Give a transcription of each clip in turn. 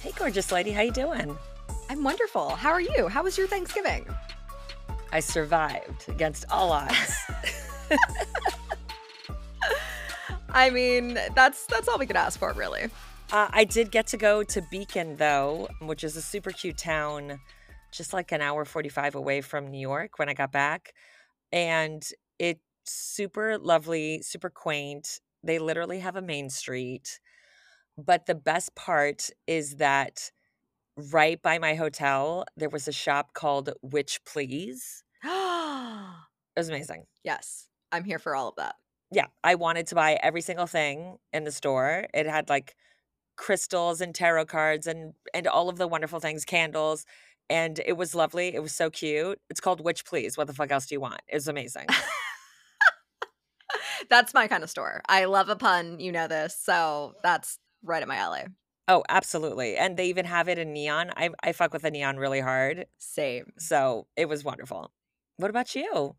Hey, gorgeous lady, how you doing? I'm wonderful. How are you? How was your Thanksgiving? I survived against all odds. I mean, that's that's all we could ask for, really. Uh, I did get to go to Beacon, though, which is a super cute town, just like an hour 45 away from New York when I got back. And it's super lovely, super quaint. They literally have a main street. But the best part is that right by my hotel, there was a shop called Witch Please. It was amazing. yes, I'm here for all of that. Yeah, I wanted to buy every single thing in the store. It had like crystals and tarot cards and and all of the wonderful things, candles, and it was lovely. It was so cute. It's called Witch Please. What the fuck else do you want? It was amazing. That's my kind of store. I love a pun, you know this, so that's right at my alley. oh, absolutely. And they even have it in neon. I I fuck with the neon really hard. Same. So it was wonderful. What about you?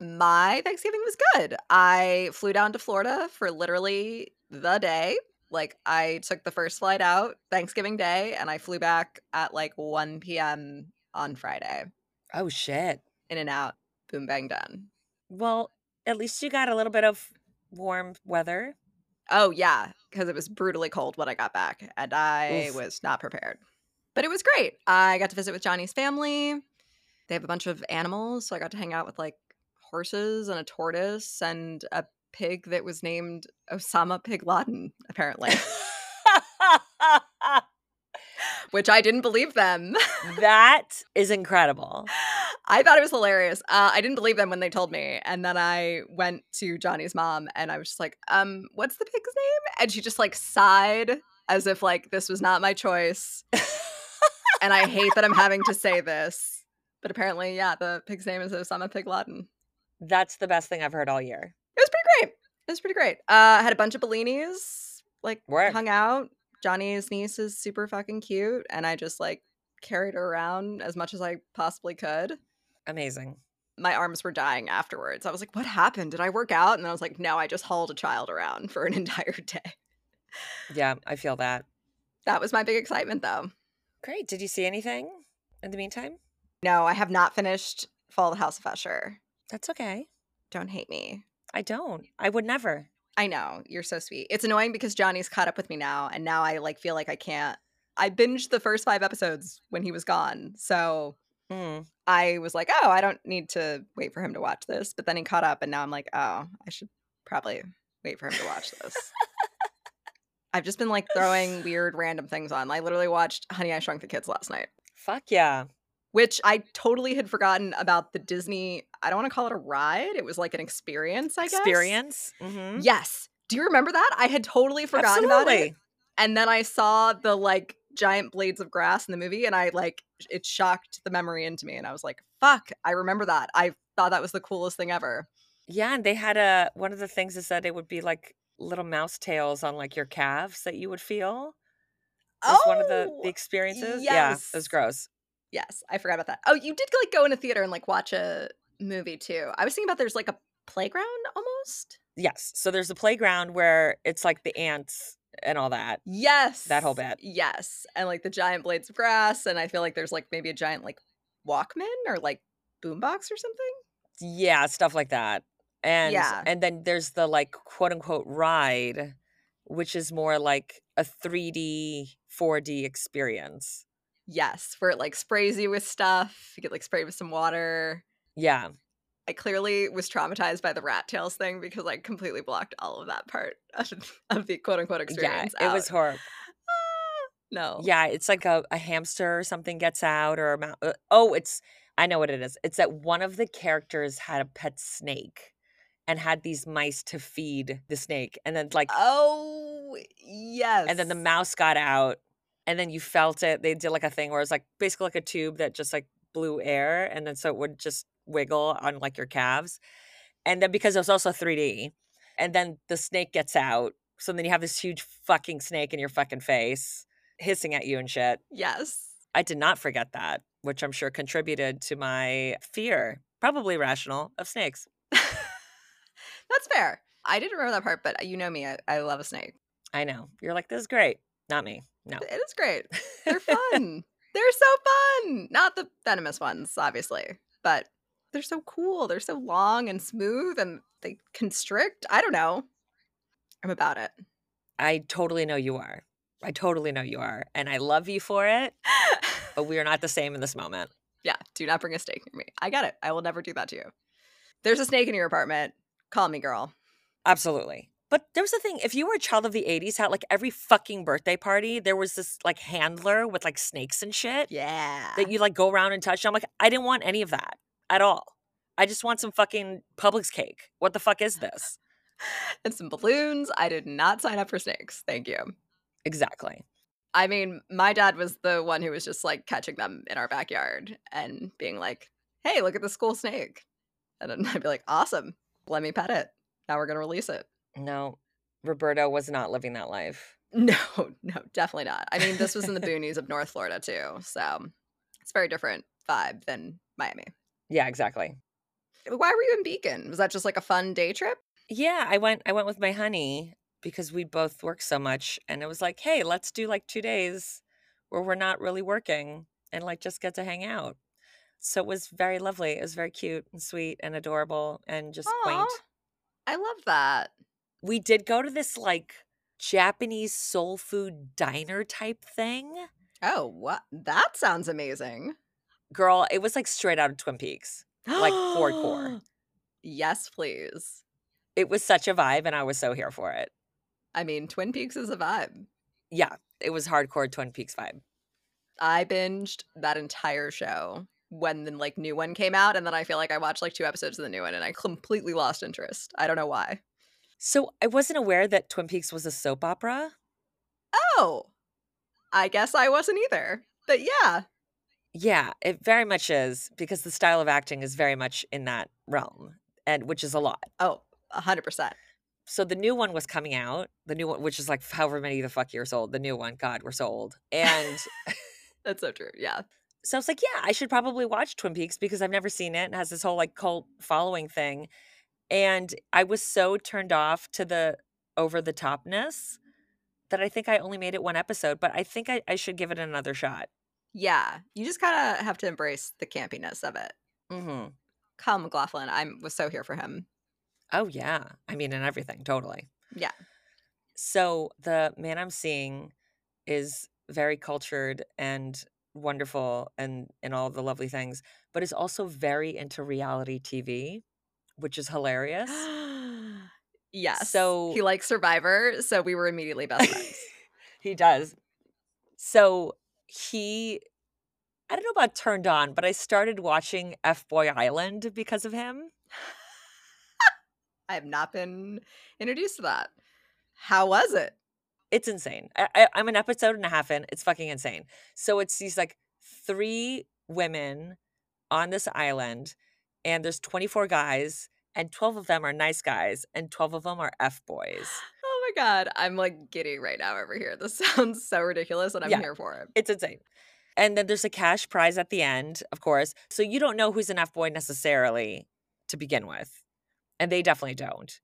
My Thanksgiving was good. I flew down to Florida for literally the day. Like I took the first flight out Thanksgiving Day and I flew back at like 1 p.m. on Friday. Oh shit. In and out, boom bang done. Well, at least you got a little bit of warm weather. Oh yeah, because it was brutally cold when I got back, and I Oof. was not prepared. But it was great. I got to visit with Johnny's family. They have a bunch of animals, so I got to hang out with like horses and a tortoise and a pig that was named Osama Pig Laden, apparently, which I didn't believe them. that is incredible. I thought it was hilarious. Uh, I didn't believe them when they told me, and then I went to Johnny's mom, and I was just like, "Um, what's the pig's name?" And she just like sighed as if like this was not my choice, and I hate that I'm having to say this, but apparently, yeah, the pig's name is Osama Pig Laden. That's the best thing I've heard all year. It was pretty great. It was pretty great. Uh, I had a bunch of Bellinis, like Work. hung out. Johnny's niece is super fucking cute, and I just like carried her around as much as I possibly could. Amazing. my arms were dying afterwards. I was like, what happened? Did I work out? And then I was like, no, I just hauled a child around for an entire day. Yeah, I feel that. That was my big excitement though. Great. Did you see anything in the meantime? No, I have not finished Fall of the House of Usher. That's okay. Don't hate me. I don't. I would never. I know, you're so sweet. It's annoying because Johnny's caught up with me now and now I like feel like I can't I binged the first 5 episodes when he was gone. So Mm. I was like, "Oh, I don't need to wait for him to watch this." But then he caught up and now I'm like, "Oh, I should probably wait for him to watch this." I've just been like throwing weird random things on. I literally watched Honey I Shrunk the Kids last night, Fuck yeah. which I totally had forgotten about the Disney, I don't want to call it a ride. It was like an experience, I guess. Experience. Mm-hmm. Yes. Do you remember that? I had totally forgotten about it. And then I saw the like giant blades of grass in the movie and I like it shocked the memory into me and I was like, "Fuck, I remember that. I thought that was the coolest thing ever." Yeah, and they had a one of the things is that it would be like little mouse tails on like your calves that you would feel. Oh, was one of the, Oh, the experiences. Yeah, it was gross. Yes, I forgot about that. Oh, you did like go in a theater and like watch a movie too. I was thinking about there's like a playground almost. Yes. So there's a playground where it's like the ants and all that. Yes. That whole bit. Yes. And like the giant blades of grass and I feel like there's like maybe a giant like Walkman or like boombox or something. Yeah, stuff like that. And Yeah. and then there's the like quote unquote ride, which is more like a 3D, 4D experience. Yes, where it like sprays you with stuff. You get like sprayed with some water. Yeah. I clearly was traumatized by the rat tails thing because I completely blocked all of that part of, the quote unquote experience. Yeah. It was out. horrible. no. Yeah, it's like a, a hamster or something gets out or a mou- uh, oh, it's I know what it is. It's that one of the characters had a pet snake and had these mice to feed the snake and then like Oh yes. and then the mouse got out and then you felt it. They did like a thing where it's like basically like a tube that just like blew air and then so it would just wiggle on like your calves. And then because it was also 3D and then the snake gets out. So then you have this huge fucking snake in your fucking face hissing at you and shit. Yes. I did not forget that, which I'm sure contributed to my fear, probably rational, of snakes. That's fair. I didn't remember that part, but you know me. I, I love a snake. I know. You're like, this is great. Not me. No. It is great. They're fun. they're so fun. Not the venomous ones, obviously, but they're so cool. They're so long and smooth and they constrict. I don't know. I'm about it. I totally know you are. I totally know you are. And I love you for it, but we are not the same in this moment. yeah, do not bring a snake near me. I got it. I will never do that to you. There's a snake in your apartment. Call me, girl. Absolutely. But there was the thing, if you were a child of the 80s, how like every fucking birthday party, there was this like handler with like snakes and shit Yeah. that you like go around and touch. I'm like, I didn't want any of that at all. I just want some fucking Publix cake. What the fuck is this? and some balloons. I did not sign up for snakes. Thank you. Exactly. I mean, my dad was the one who was just like catching them in our backyard and being like, hey, look at this cool snake. And then I'd be like, awesome. Let me pet it. Now we're going to release it. No, Roberto was not living that life. No, no, definitely not. I mean, this was in the boonies of North Florida too. So it's a very different vibe than Miami. Yeah, exactly. Why were you in Beacon? Was that just like a fun day trip? Yeah, I went I went with my honey because we both work so much and it was like, "Hey, let's do like 2 days where we're not really working and like just get to hang out." So it was very lovely. It was very cute and sweet and adorable and just quaint. I love that. We did go to this like Japanese soul food diner type thing. Oh, what? That sounds amazing. Girl, it was like straight out of Twin Peaks. Like, hardcore. Yes, please. It was such a vibe and I was so here for it. I mean, Twin Peaks is a vibe. Yeah, it was hardcore Twin Peaks vibe. I binged that entire show when the like new one came out, and then I feel like I watched like two episodes of the new one, and I completely lost interest. I don't know why. So I wasn't aware that Twin Peaks was a soap opera. Oh, I guess I wasn't either. But yeah, Yeah, it very much is because the style of acting is very much in that realm, and which is a lot. oh, a hundred percent. So the new one was coming out, the new one, which is like however many the fuck years old. The new one, God, we're so old. And That's so true. Yeah. so I was like, yeah, I should probably watch Twin Peaks because I've never seen it and has this whole like cult following thing. And I was so turned off to the over the topness that I think I only made it one episode, but I think I, I should give it another shot. Yeah. You just kind of have to embrace the campiness of it. hmm Kyle MacLachlan, I was so here for him. Oh yeah. I mean, and everything, totally. Yeah. So the man I'm seeing is very cultured and wonderful and and all the lovely things, but is also very into reality TV, which is hilarious. yes. So- he likes Survivor, so we were immediately best friends. he does. So he I don't know about turned on, but I started watching F Boy Island because of him. I have not been introduced to that. How was it? It's insane. I, I'm an episode and a half in. It's fucking insane. So it's these like three women on this island, and there's 24 guys, and 12 of them are nice guys, and 12 of them are F boys. My god, I'm like giddy right now over here. This sounds so ridiculous, and I'm Yeah. here for it. It's insane. And then there's a cash prize at the end, of course. So you don't know who's an F boy necessarily to begin with. And they definitely don't.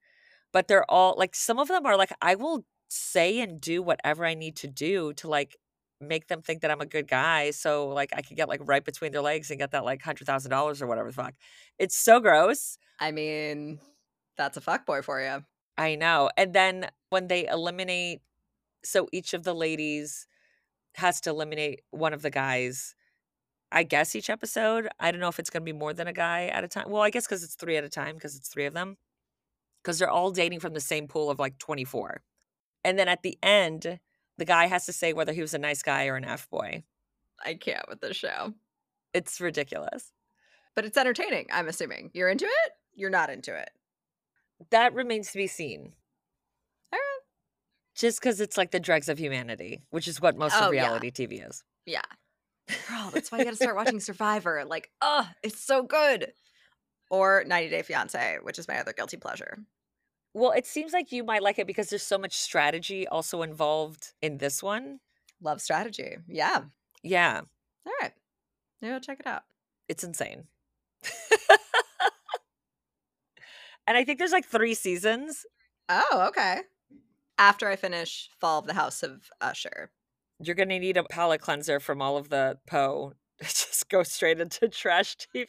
But they're all like, some of them are like, I will say and do whatever I need to do to like make them think that I'm a good guy. So like I could get like right between their legs and get that like $100,000 or whatever the fuck. It's so gross. I mean, that's a fuck boy for you. I know. And then when they eliminate, so each of the ladies has to eliminate one of the guys. I guess each episode. I don't know if it's going to be more than a guy at a time. Well, I guess because it's three at a time because it's three of them. Because they're all dating from the same pool of like 24. And then at the end, the guy has to say whether he was a nice guy or an F boy. I can't with this show. It's ridiculous. But it's entertaining, I'm assuming. You're into it? You're not into it. That remains to be seen. All right. Just because it's like the dregs of humanity, which is what most Oh, of yeah. reality TV is. Yeah. Girl, that's why you gotta start watching Survivor. Like, oh, it's so good. Or 90 Day Fiance, which is my other guilty pleasure. Well, it seems like you might like it because there's so much strategy also involved in this one. Love strategy. Yeah. Yeah, All right. Maybe I'll check it out. it's insane. and I think there's like three seasons. Oh, okay. After I finish Fall of the House of Usher. You're going to need a palate cleanser from all of the Poe. Just go straight into trash TV.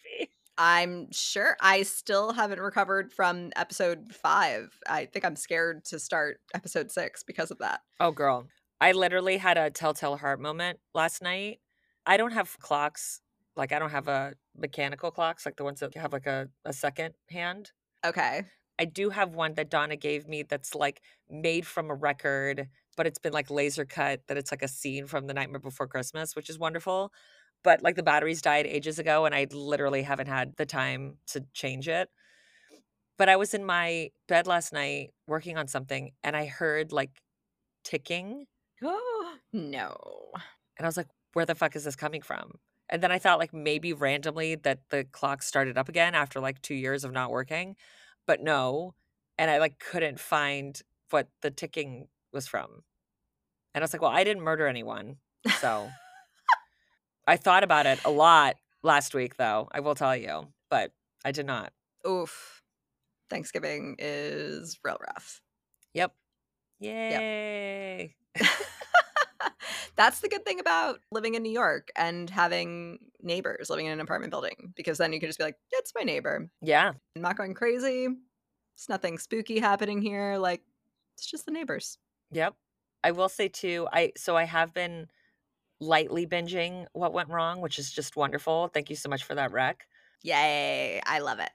I'm sure I still haven't recovered from episode five. I think I'm scared to start episode six because of that. Oh, girl. I literally had a telltale heart moment last night. I don't have clocks. Like, I don't have a mechanical clocks, like the ones that have like a, a second hand. Okay. I do have one that Donna gave me that's like made from a record, but it's been like laser cut, that it's like a scene from The Nightmare Before Christmas, which is wonderful but like the batteries died ages ago and I literally haven't had the time to change it. But I was in my bed last night working on something and I heard like ticking. Oh, no. And I was like, where the fuck is this coming from? And then I thought like maybe randomly that the clock started up again after like 2 years of not working. But no, and I like couldn't find what the ticking was from. And I was like, well, I didn't murder anyone. So I thought about it a lot last week, though, I will tell you, but I did not. Oof. Thanksgiving is real rough. Yep. Yay. Yep. That's the good thing about living in New York and having neighbors living in an apartment building because then you can just be like, it's my neighbor. Yeah. I'm not going crazy. It's nothing spooky happening here. Like, it's just the neighbors. Yep. I will say too, I so I have been lightly binging what went wrong, which is just wonderful. Thank you so much for that rec. Yay. I love it.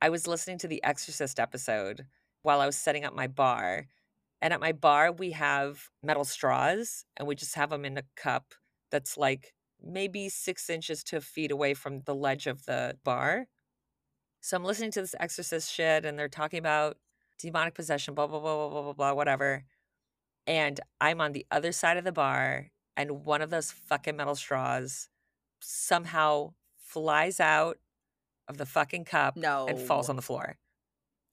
I was listening to the Exorcist episode while I was setting up my bar. And at my bar, we have metal straws and we just have them in a cup that's like maybe six inches to a feet away from the ledge of the bar. So I'm listening to this Exorcist shit and they're talking about demonic possession, blah, blah, blah, blah, blah, blah, blah, whatever. And I'm on the other side of the bar and one of those fucking metal straws somehow flies out of the fucking cup no. and falls on the floor.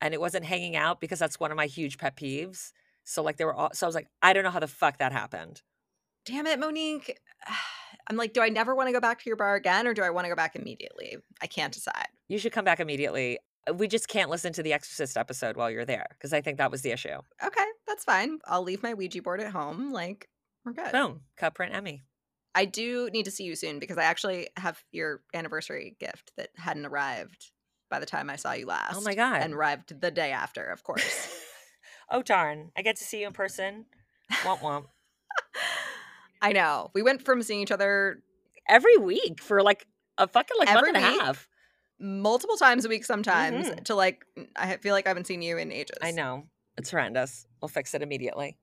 And it wasn't hanging out because that's one of my huge pet peeves. So like they were all so I was like, I don't know how the fuck that happened. Damn it, Monique. I'm like, do I never want to go back to your bar again or do I want to go back immediately? I can't decide. You should come back immediately. We just can't listen to the Exorcist episode while you're there because I think that was the issue. Okay, that's fine. I'll leave my Ouija board at home. Like, we're good. Boom. Cut print Emmy. I do need to see you soon because I actually have your anniversary gift that hadn't arrived by the time I saw you oh last. Oh my God. And arrived the day after, of course. oh, darn. I get to see you in person. Womp womp. I know. We went from seeing each other every week for like a fucking like every month and week, a half. Multiple times a week sometimes Mhm. to like I feel like I haven't seen you in ages. I know. It's horrendous. We'll fix it immediately.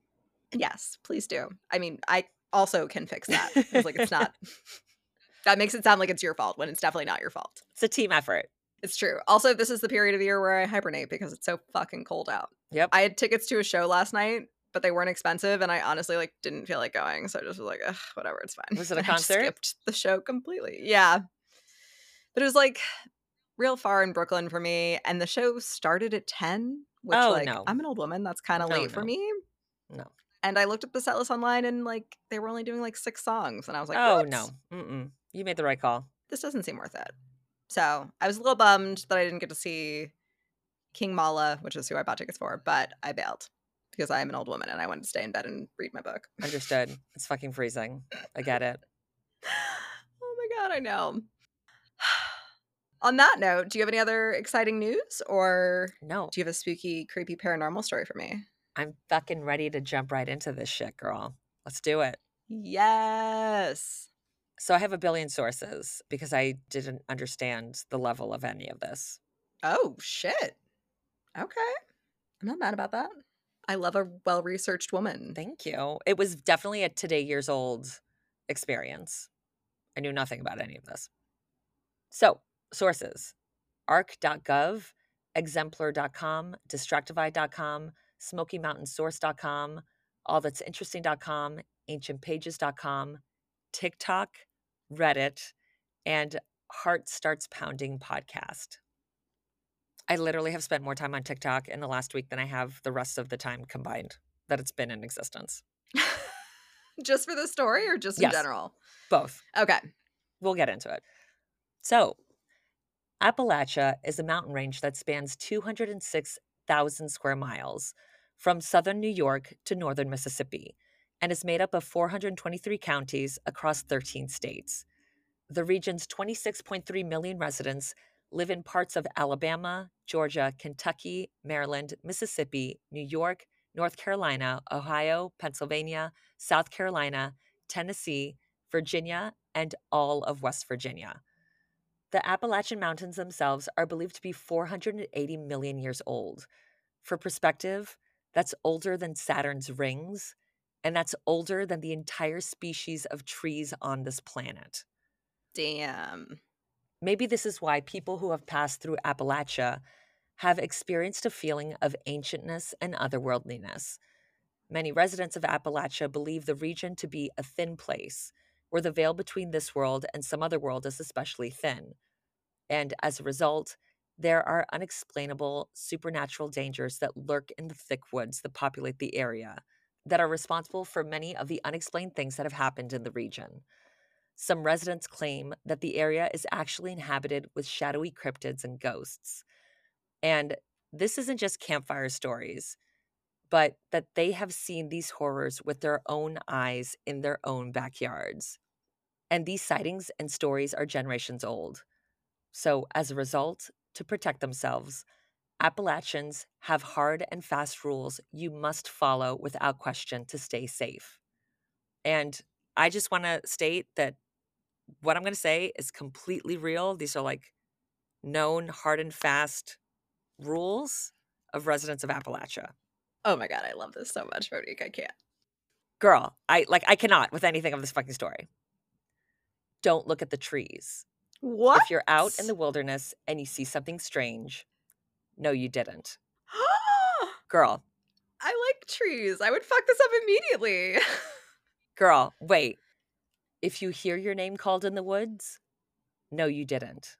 Yes, please do. I mean, I also can fix that. It's like it's not that makes it sound like it's your fault when it's definitely not your fault. It's a team effort. It's true. Also, this is the period of the year where I hibernate because it's so fucking cold out. Yep. I had tickets to a show last night, but they weren't expensive, and I honestly like didn't feel like going, so I just was like, Ugh, whatever, it's fine. Was it a And I just concert? skipped the show completely. Yeah, but it was like real far in Brooklyn for me, and the show started at ten. Which, Oh, like, no. I'm an old woman. That's kind of oh, No, late for me. No. And I looked at the set list online, and like they were only doing like six songs, and I was like, oh "What? no. Mm-mm. You made the right call. this doesn't seem worth it. So I was a little bummed that I didn't get to see King Mala, which is who I bought tickets for, but I bailed because I am an old woman and I wanted to stay in bed and read my book. Understood. it's fucking freezing. I get it. oh my god, I know. On that note, do you have any other exciting news or No, do you have a spooky, creepy paranormal story for me? I'm fucking ready to jump right into this shit, girl. Let's do it. Yes. So I have a billion sources because I didn't understand the level of any of this. Oh, shit. Okay. I'm not mad about that. I love a well researched woman. Thank you. It was definitely a today years old experience. I knew nothing about any of this. So, sources arc.gov, exemplore.com, distractify.com, smokymountainsource.com, allthat'sinteresting.com, ancientpages.com, TikTok, Reddit, and Heart Starts Pounding podcast. I literally have spent more time on TikTok in the last week than I have the rest of the time combined that it's been in existence. just for the story or just Yes. in general? Both. Okay. We'll get into it. So, Appalachia is a mountain range that spans 206,000 square miles from southern New York to northern Mississippi and is made up of 423 counties across 13 states. The region's 26.3 million residents live in parts of Alabama, Georgia, Kentucky, Maryland, Mississippi, New York, North Carolina, Ohio, Pennsylvania, South Carolina, Tennessee, Virginia, and all of West Virginia. The Appalachian Mountains themselves are believed to be 480 million years old. For perspective, that's older than Saturn's rings, and that's older than the entire species of trees on this planet. Damn. Maybe this is why people who have passed through Appalachia have experienced a feeling of ancientness and otherworldliness. Many residents of Appalachia believe the region to be a thin place, where the veil between this world and some other world is especially thin. And as a result, there are unexplainable supernatural dangers that lurk in the thick woods that populate the area that are responsible for many of the unexplained things that have happened in the region. Some residents claim that the area is actually inhabited with shadowy cryptids and ghosts. And this isn't just campfire stories, but that they have seen these horrors with their own eyes in their own backyards. And these sightings and stories are generations old. So, as a result, to protect themselves, Appalachians have hard and fast rules you must follow without question to stay safe. And I just want to state that what I'm going to say is completely real. These are like known hard and fast rules of residents of Appalachia. Oh my god, I love this so much, Monique. I can't. Girl, I like I cannot with anything of this fucking story. Don't look at the trees. What? If you're out in the wilderness and you see something strange, no, you didn't. Girl, I like trees. I would fuck this up immediately. girl, wait. If you hear your name called in the woods, no, you didn't.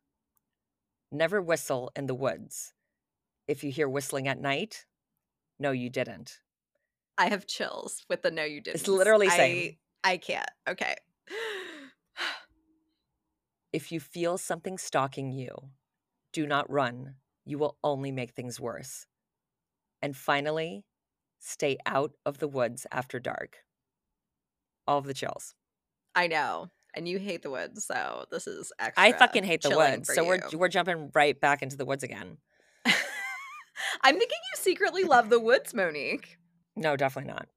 Never whistle in the woods. If you hear whistling at night, no, you didn't. I have chills with the no, you didn't. It's literally saying, I, I can't. Okay. if you feel something stalking you, do not run. You will only make things worse. And finally, stay out of the woods after dark. All of the chills. I know. And you hate the woods, so this is extra. I fucking hate the woods. So you. we're we're jumping right back into the woods again. I'm thinking you secretly love the woods, Monique. No, definitely not.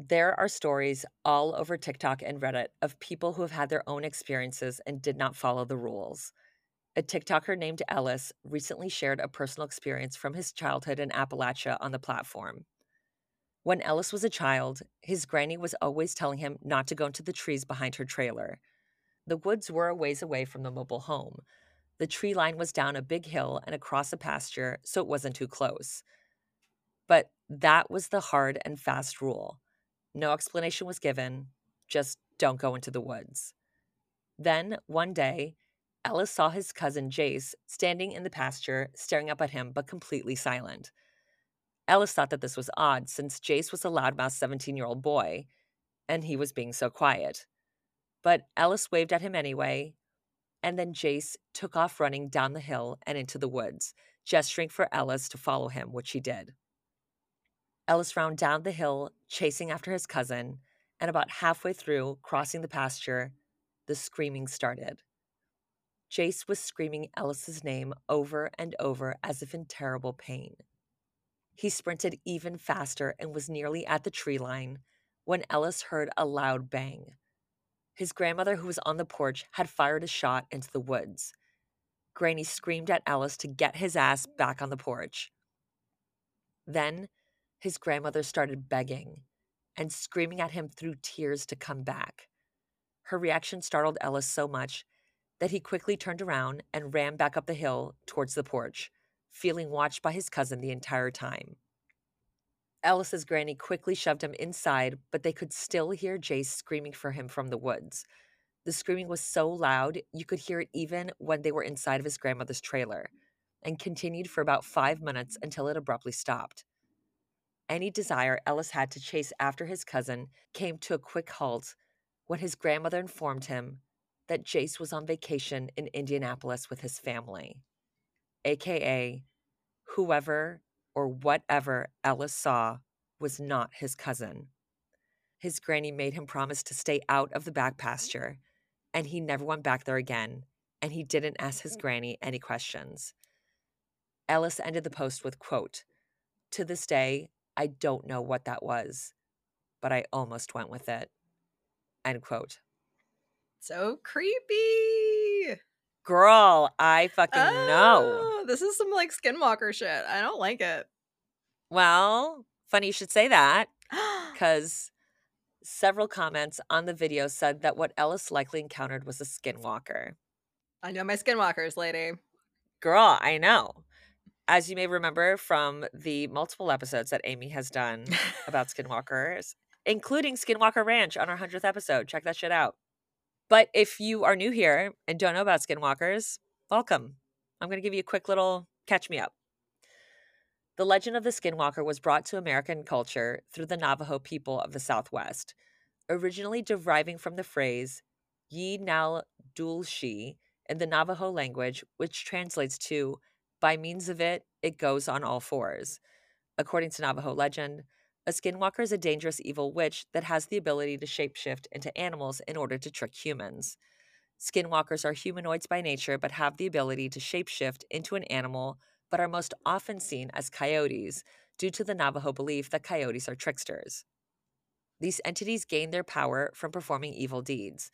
there are stories all over TikTok and Reddit of people who have had their own experiences and did not follow the rules. A TikToker named Ellis recently shared a personal experience from his childhood in Appalachia on the platform. When Ellis was a child, his granny was always telling him not to go into the trees behind her trailer. The woods were a ways away from the mobile home. The tree line was down a big hill and across a pasture, so it wasn't too close. But that was the hard and fast rule. No explanation was given, just don't go into the woods. Then, one day, Ellis saw his cousin Jace standing in the pasture, staring up at him, but completely silent. Ellis thought that this was odd since Jace was a loudmouth 17 year old boy, and he was being so quiet. But Ellis waved at him anyway, and then Jace took off running down the hill and into the woods, gesturing for Ellis to follow him, which he did. Ellis ran down the hill, chasing after his cousin, and about halfway through, crossing the pasture, the screaming started. Jace was screaming Ellis's name over and over as if in terrible pain. He sprinted even faster and was nearly at the tree line when Ellis heard a loud bang. His grandmother, who was on the porch, had fired a shot into the woods. Granny screamed at Ellis to get his ass back on the porch. Then his grandmother started begging and screaming at him through tears to come back. Her reaction startled Ellis so much that he quickly turned around and ran back up the hill towards the porch, feeling watched by his cousin the entire time. Ellis's granny quickly shoved him inside, but they could still hear Jace screaming for him from the woods. The screaming was so loud, you could hear it even when they were inside of his grandmother's trailer, and continued for about five minutes until it abruptly stopped. Any desire Ellis had to chase after his cousin came to a quick halt when his grandmother informed him that Jace was on vacation in Indianapolis with his family, aka whoever or whatever Ellis saw was not his cousin. His granny made him promise to stay out of the back mm. pasture, and he never went back there again, and he didn't ask his mm. granny any questions. Ellis ended the post with quote, "To this day, I don't know what that was, but I almost went with it." End quote. So creepy. Girl, I fucking know. Oh, this is some like skinwalker shit. I don't like it. Well, funny you should say that because several comments on the video said that what Ellis likely encountered was a skinwalker. I know my skinwalkers, lady. Girl, I know. As you may remember from the multiple episodes that Amy has done about skinwalkers, including Skinwalker Ranch on our 100th episode. Check that shit out. But if you are new here and don't know about skinwalkers, welcome. I'm going to give you a quick little catch me up. The legend of the skinwalker was brought to American culture through the Navajo people of the Southwest, originally deriving from the phrase Yi Nal Dulshi in the Navajo language, which translates to by means of it, it goes on all fours. According to Navajo legend, a skinwalker is a dangerous evil witch that has the ability to shapeshift into animals in order to trick humans. Skinwalkers are humanoids by nature but have the ability to shapeshift into an animal, but are most often seen as coyotes due to the Navajo belief that coyotes are tricksters. These entities gain their power from performing evil deeds.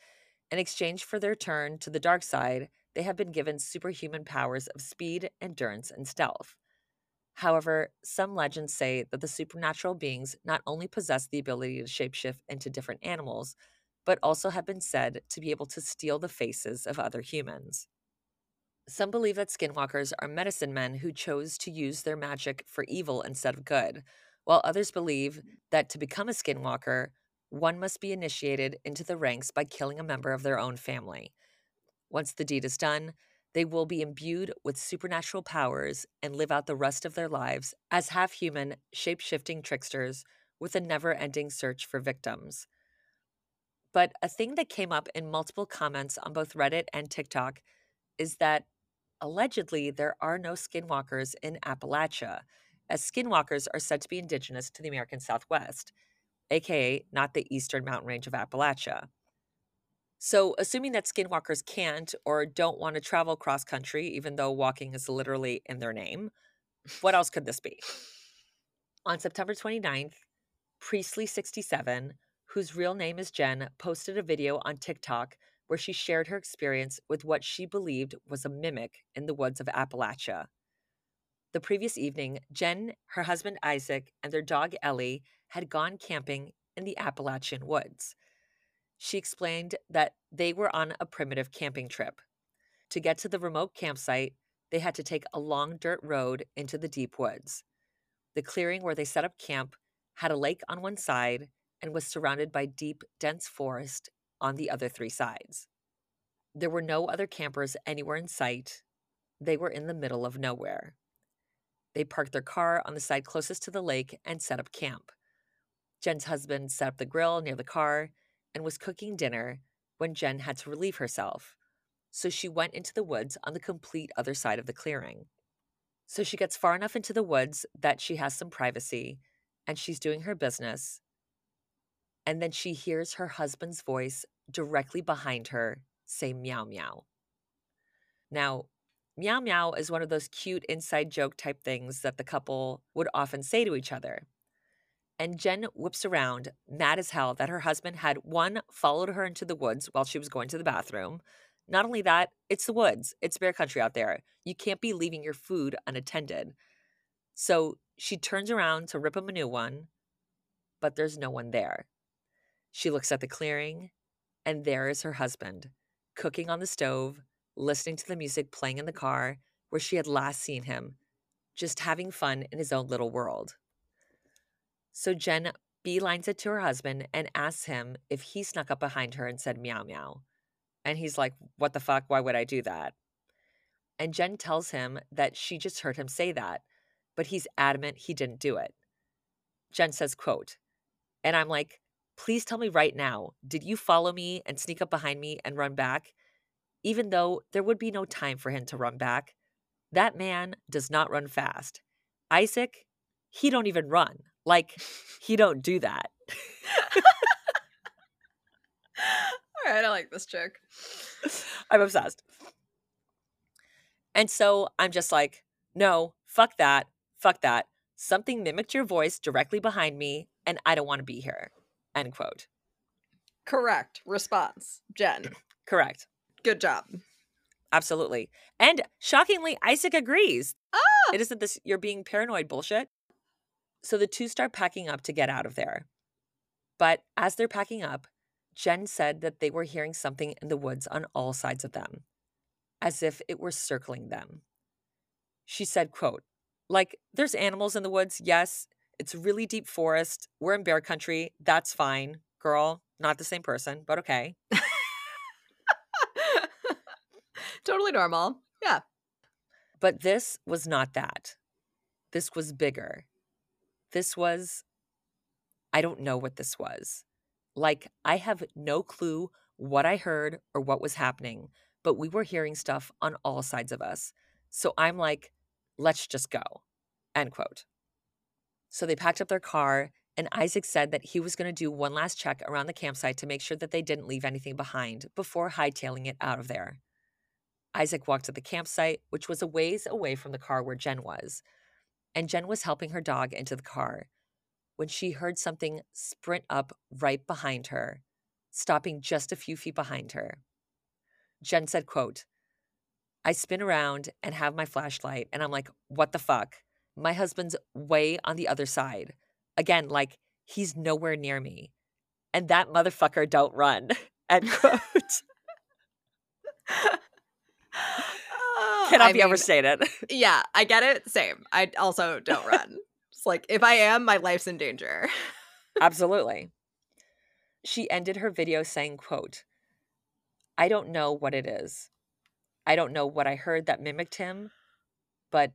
In exchange for their turn to the dark side, they have been given superhuman powers of speed, endurance, and stealth. However, some legends say that the supernatural beings not only possess the ability to shapeshift into different animals, but also have been said to be able to steal the faces of other humans. Some believe that skinwalkers are medicine men who chose to use their magic for evil instead of good, while others believe mm-hmm. that to become a skinwalker, one must be initiated into the ranks by killing a member of their own family. Once the deed is done, they will be imbued with supernatural powers and live out the rest of their lives as half human, shape shifting tricksters with a never ending search for victims. But a thing that came up in multiple comments on both Reddit and TikTok is that allegedly there are no skinwalkers in Appalachia, as skinwalkers are said to be indigenous to the American Southwest, aka not the eastern mountain range of Appalachia. So, assuming that skinwalkers can't or don't want to travel cross country, even though walking is literally in their name, what else could this be? On September 29th, Priestley67, whose real name is Jen, posted a video on TikTok where she shared her experience with what she believed was a mimic in the woods of Appalachia. The previous evening, Jen, her husband Isaac, and their dog Ellie had gone camping in the Appalachian woods she explained that they were on a primitive camping trip. To get to the remote campsite, they had to take a long dirt road into the deep woods. The clearing where they set up camp had a lake on one side and was surrounded by deep, dense forest on the other three sides. There were no other campers anywhere in sight. They were in the middle of nowhere. They parked their car on the side closest to the lake and set up camp. Jen's husband set up the grill near the car and was cooking dinner when Jen had to relieve herself. So she went into the woods on the complete other side of the clearing. So she gets far enough into the woods that she has some privacy and she's doing her business. And then she hears her husband's voice directly behind her say meow meow. Now, meow meow is one of those cute inside joke type things that the couple would often say to each other. And Jen whips around, mad as hell that her husband had one, followed her into the woods while she was going to the bathroom. Not only that, it's the woods, it's bear country out there. You can't be leaving your food unattended. So she turns around to rip him a new one, but there's no one there. She looks at the clearing, and there is her husband, cooking on the stove, listening to the music playing in the car where she had last seen him, just having fun in his own little world. So Jen beelines it to her husband and asks him if he snuck up behind her and said meow meow. And he's like, What the fuck? Why would I do that? And Jen tells him that she just heard him say that, but he's adamant he didn't do it. Jen says, quote, and I'm like, please tell me right now, did you follow me and sneak up behind me and run back? Even though there would be no time for him to run back. That man does not run fast. Isaac, he don't even run. Like he don't do that. All right, I like this chick. I'm obsessed. And so I'm just like, no, fuck that. Fuck that. Something mimicked your voice directly behind me, and I don't want to be here. End quote. Correct response, Jen. Correct. Good job. Absolutely. And shockingly, Isaac agrees. Ah! It isn't this you're being paranoid bullshit. So the two start packing up to get out of there. But as they're packing up, Jen said that they were hearing something in the woods on all sides of them, as if it were circling them. She said, quote, like, there's animals in the woods, yes. It's really deep forest. We're in bear country. That's fine. Girl, not the same person, but okay. totally normal. Yeah. But this was not that. This was bigger. This was, I don't know what this was. Like, I have no clue what I heard or what was happening, but we were hearing stuff on all sides of us. So I'm like, let's just go. End quote. So they packed up their car, and Isaac said that he was going to do one last check around the campsite to make sure that they didn't leave anything behind before hightailing it out of there. Isaac walked to the campsite, which was a ways away from the car where Jen was, and Jen was helping her dog into the car when she heard something sprint up right behind her, stopping just a few feet behind her. Jen said, quote, I spin around and have my flashlight, and I'm like, what the fuck? My husband's way on the other side. Again, like, he's nowhere near me. And that motherfucker don't run. End quote. Cannot I be mean, overstated. Yeah, I get it. Same. I also don't run. It's like if I am, my life's in danger. Absolutely. She ended her video saying, quote, I don't know what it is. I don't know what I heard that mimicked him, but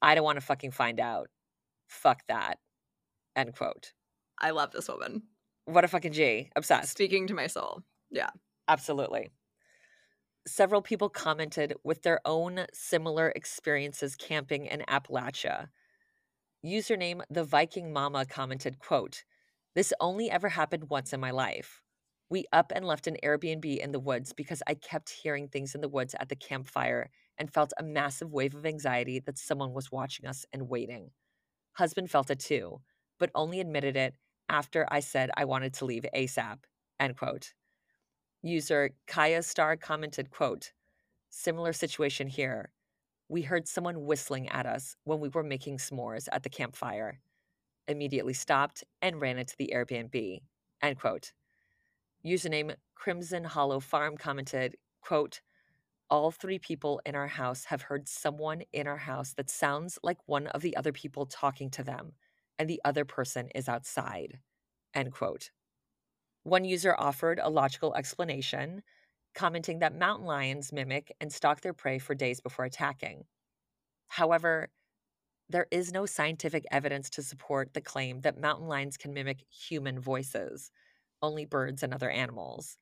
I don't want to fucking find out. Fuck that. End quote. I love this woman. What a fucking G. Obsessed. Speaking to my soul. Yeah. Absolutely. Several people commented with their own similar experiences camping in Appalachia. Username the Viking Mama commented, quote, This only ever happened once in my life. We up and left an Airbnb in the woods because I kept hearing things in the woods at the campfire and felt a massive wave of anxiety that someone was watching us and waiting. Husband felt it too, but only admitted it after I said I wanted to leave ASAP. End quote. User Kaya Star commented, quote, Similar situation here. We heard someone whistling at us when we were making s'mores at the campfire. Immediately stopped and ran into the Airbnb. End quote. Username Crimson Hollow Farm commented, quote, all three people in our house have heard someone in our house that sounds like one of the other people talking to them, and the other person is outside. End quote. One user offered a logical explanation, commenting that mountain lions mimic and stalk their prey for days before attacking. However, there is no scientific evidence to support the claim that mountain lions can mimic human voices, only birds and other animals.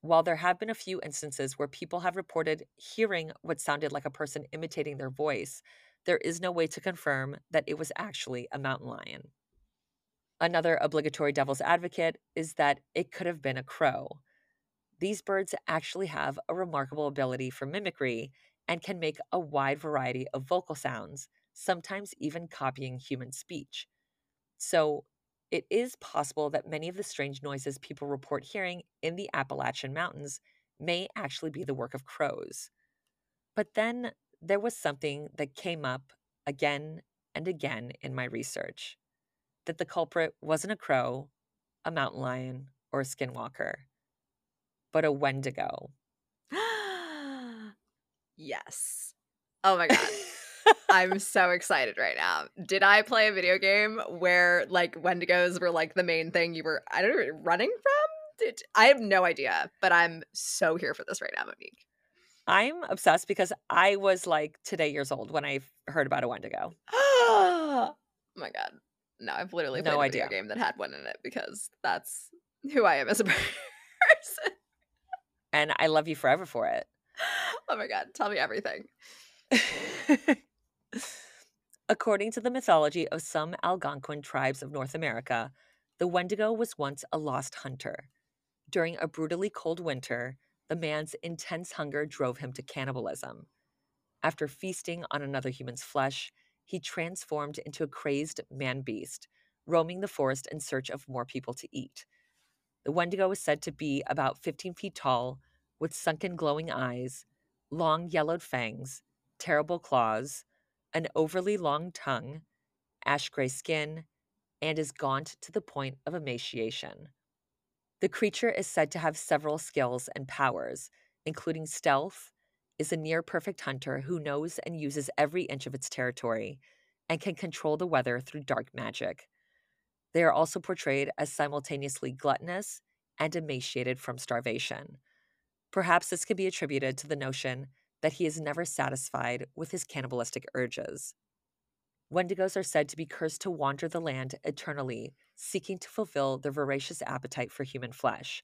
While there have been a few instances where people have reported hearing what sounded like a person imitating their voice, there is no way to confirm that it was actually a mountain lion. Another obligatory devil's advocate is that it could have been a crow. These birds actually have a remarkable ability for mimicry and can make a wide variety of vocal sounds, sometimes even copying human speech. So, it is possible that many of the strange noises people report hearing in the Appalachian Mountains may actually be the work of crows. But then there was something that came up again and again in my research that the culprit wasn't a crow, a mountain lion, or a skinwalker, but a wendigo. yes. Oh my God. I'm so excited right now. Did I play a video game where like Wendigos were like the main thing you were I don't know running from? Did, I have no idea, but I'm so here for this right now, Monique. I'm obsessed because I was like today years old when I heard about a Wendigo. oh my god. No, I've literally played No a idea. video game that had one in it because that's who I am as a person. And I love you forever for it. oh my god, tell me everything. According to the mythology of some Algonquin tribes of North America, the Wendigo was once a lost hunter. During a brutally cold winter, the man's intense hunger drove him to cannibalism. After feasting on another human's flesh, he transformed into a crazed man beast, roaming the forest in search of more people to eat. The Wendigo is said to be about 15 feet tall, with sunken glowing eyes, long yellowed fangs, terrible claws, an overly long tongue, ash gray skin, and is gaunt to the point of emaciation. The creature is said to have several skills and powers, including stealth, is a near perfect hunter who knows and uses every inch of its territory, and can control the weather through dark magic. They are also portrayed as simultaneously gluttonous and emaciated from starvation. Perhaps this could be attributed to the notion that he is never satisfied with his cannibalistic urges. Wendigos are said to be cursed to wander the land eternally, seeking to fulfill their voracious appetite for human flesh.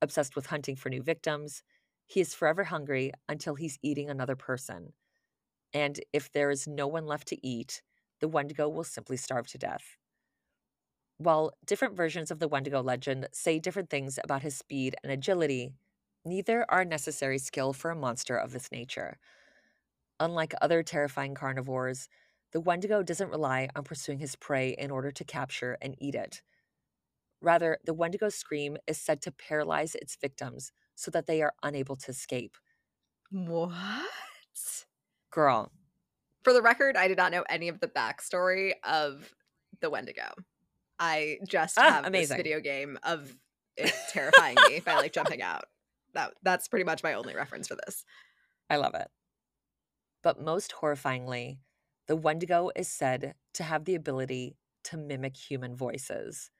Obsessed with hunting for new victims, he is forever hungry until he's eating another person. And if there is no one left to eat, the Wendigo will simply starve to death. While different versions of the Wendigo legend say different things about his speed and agility, neither are necessary skill for a monster of this nature. Unlike other terrifying carnivores, the Wendigo doesn't rely on pursuing his prey in order to capture and eat it. Rather, the Wendigo's scream is said to paralyze its victims so that they are unable to escape. What? Girl. For the record, I did not know any of the backstory of the Wendigo. I just Ah, have amazing. this video game of it terrifying me by like jumping out. That that's pretty much my only reference for this. I love it. But most horrifyingly, the Wendigo is said to have the ability to mimic human voices.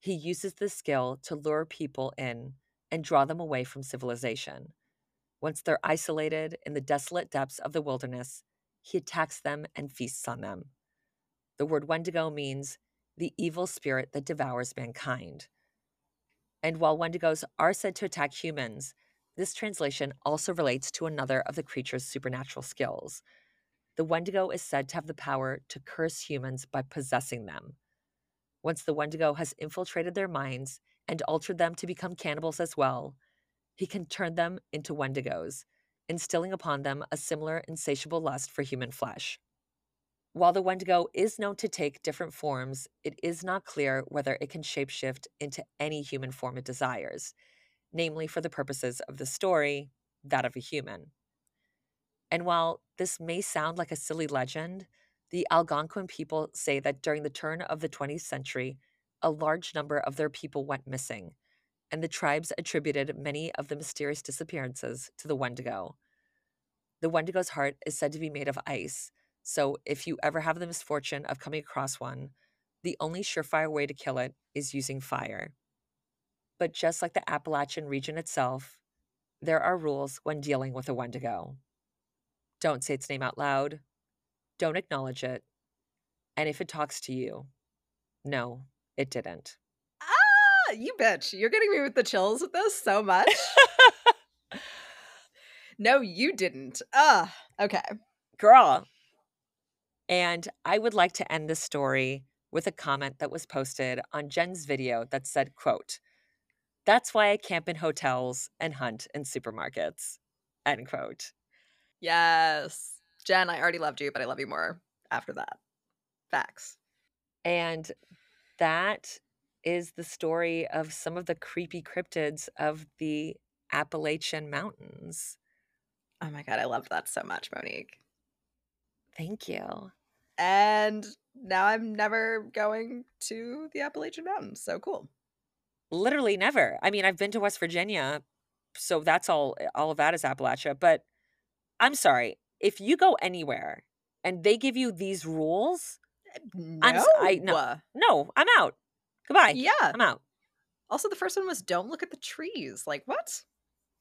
He uses this skill to lure people in and draw them away from civilization. Once they're isolated in the desolate depths of the wilderness, he attacks them and feasts on them. The word Wendigo means the evil spirit that devours mankind. And while Wendigos are said to attack humans, this translation also relates to another of the creature's supernatural skills. The Wendigo is said to have the power to curse humans by possessing them. Once the Wendigo has infiltrated their minds and altered them to become cannibals as well, he can turn them into Wendigos, instilling upon them a similar insatiable lust for human flesh. While the Wendigo is known to take different forms, it is not clear whether it can shapeshift into any human form it desires, namely for the purposes of the story, that of a human. And while this may sound like a silly legend, the Algonquin people say that during the turn of the 20th century, a large number of their people went missing, and the tribes attributed many of the mysterious disappearances to the Wendigo. The Wendigo's heart is said to be made of ice, so if you ever have the misfortune of coming across one, the only surefire way to kill it is using fire. But just like the Appalachian region itself, there are rules when dealing with a Wendigo. Don't say its name out loud. Don't acknowledge it. And if it talks to you, no, it didn't. Ah, you bitch. You're getting me with the chills with this so much. no, you didn't. Ah, okay. Girl. And I would like to end this story with a comment that was posted on Jen's video that said, quote, That's why I camp in hotels and hunt in supermarkets. End quote. Yes. Jen, I already loved you, but I love you more after that. Facts. And that is the story of some of the creepy cryptids of the Appalachian Mountains. Oh my god, I love that so much, Monique. Thank you. And now I'm never going to the Appalachian Mountains. So cool. Literally never. I mean, I've been to West Virginia, so that's all eh, all of that is Appalachia, but I'm sorry. If you go anywhere and they give you these rules, No. I'm I- no. no, I'm out. Goodbye. Yeah. I'm out. Also, the first one was don't look at the trees. Like, what?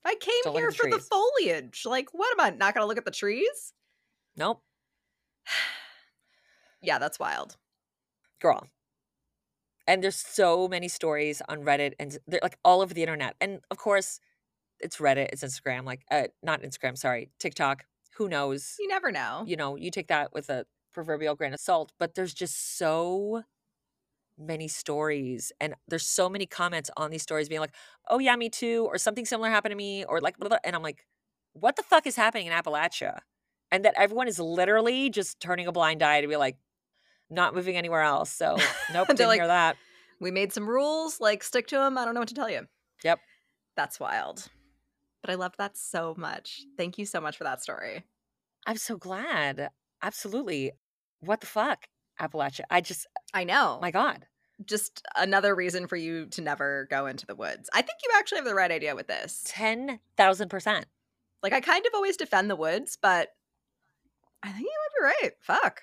I came Don't here the for the foliage. Like, what am I not going to look at the trees? Nope. Yeah, that's wild. girl. And there's so many stories on Reddit and they're like all over the internet. And of course, it's Reddit, it's Instagram, like uh not Instagram, sorry, TikTok. Who knows? You never know. You know, you take that with a proverbial grain of salt, but there's just so many stories and there's so many comments on these stories being like, "Oh yeah, me too," or something similar happened to me, or like, blah, blah, and I'm like, what the fuck is happening in Appalachia? And that everyone is literally just turning a blind eye to be like, not moving anywhere else. So nope, didn't like, hear that. We made some rules, like stick to them. I don't know what to tell you. Yep. That's wild. But I loved that so much. Thank you so much for that story. I'm so glad. Absolutely. What the fuck, Appalachia? I just, I know. my God. Just another reason for you to never go into the woods. I think you actually have the right idea with this. 10,000%. Like, I kind of always defend the woods, but I think you might be right. Fuck.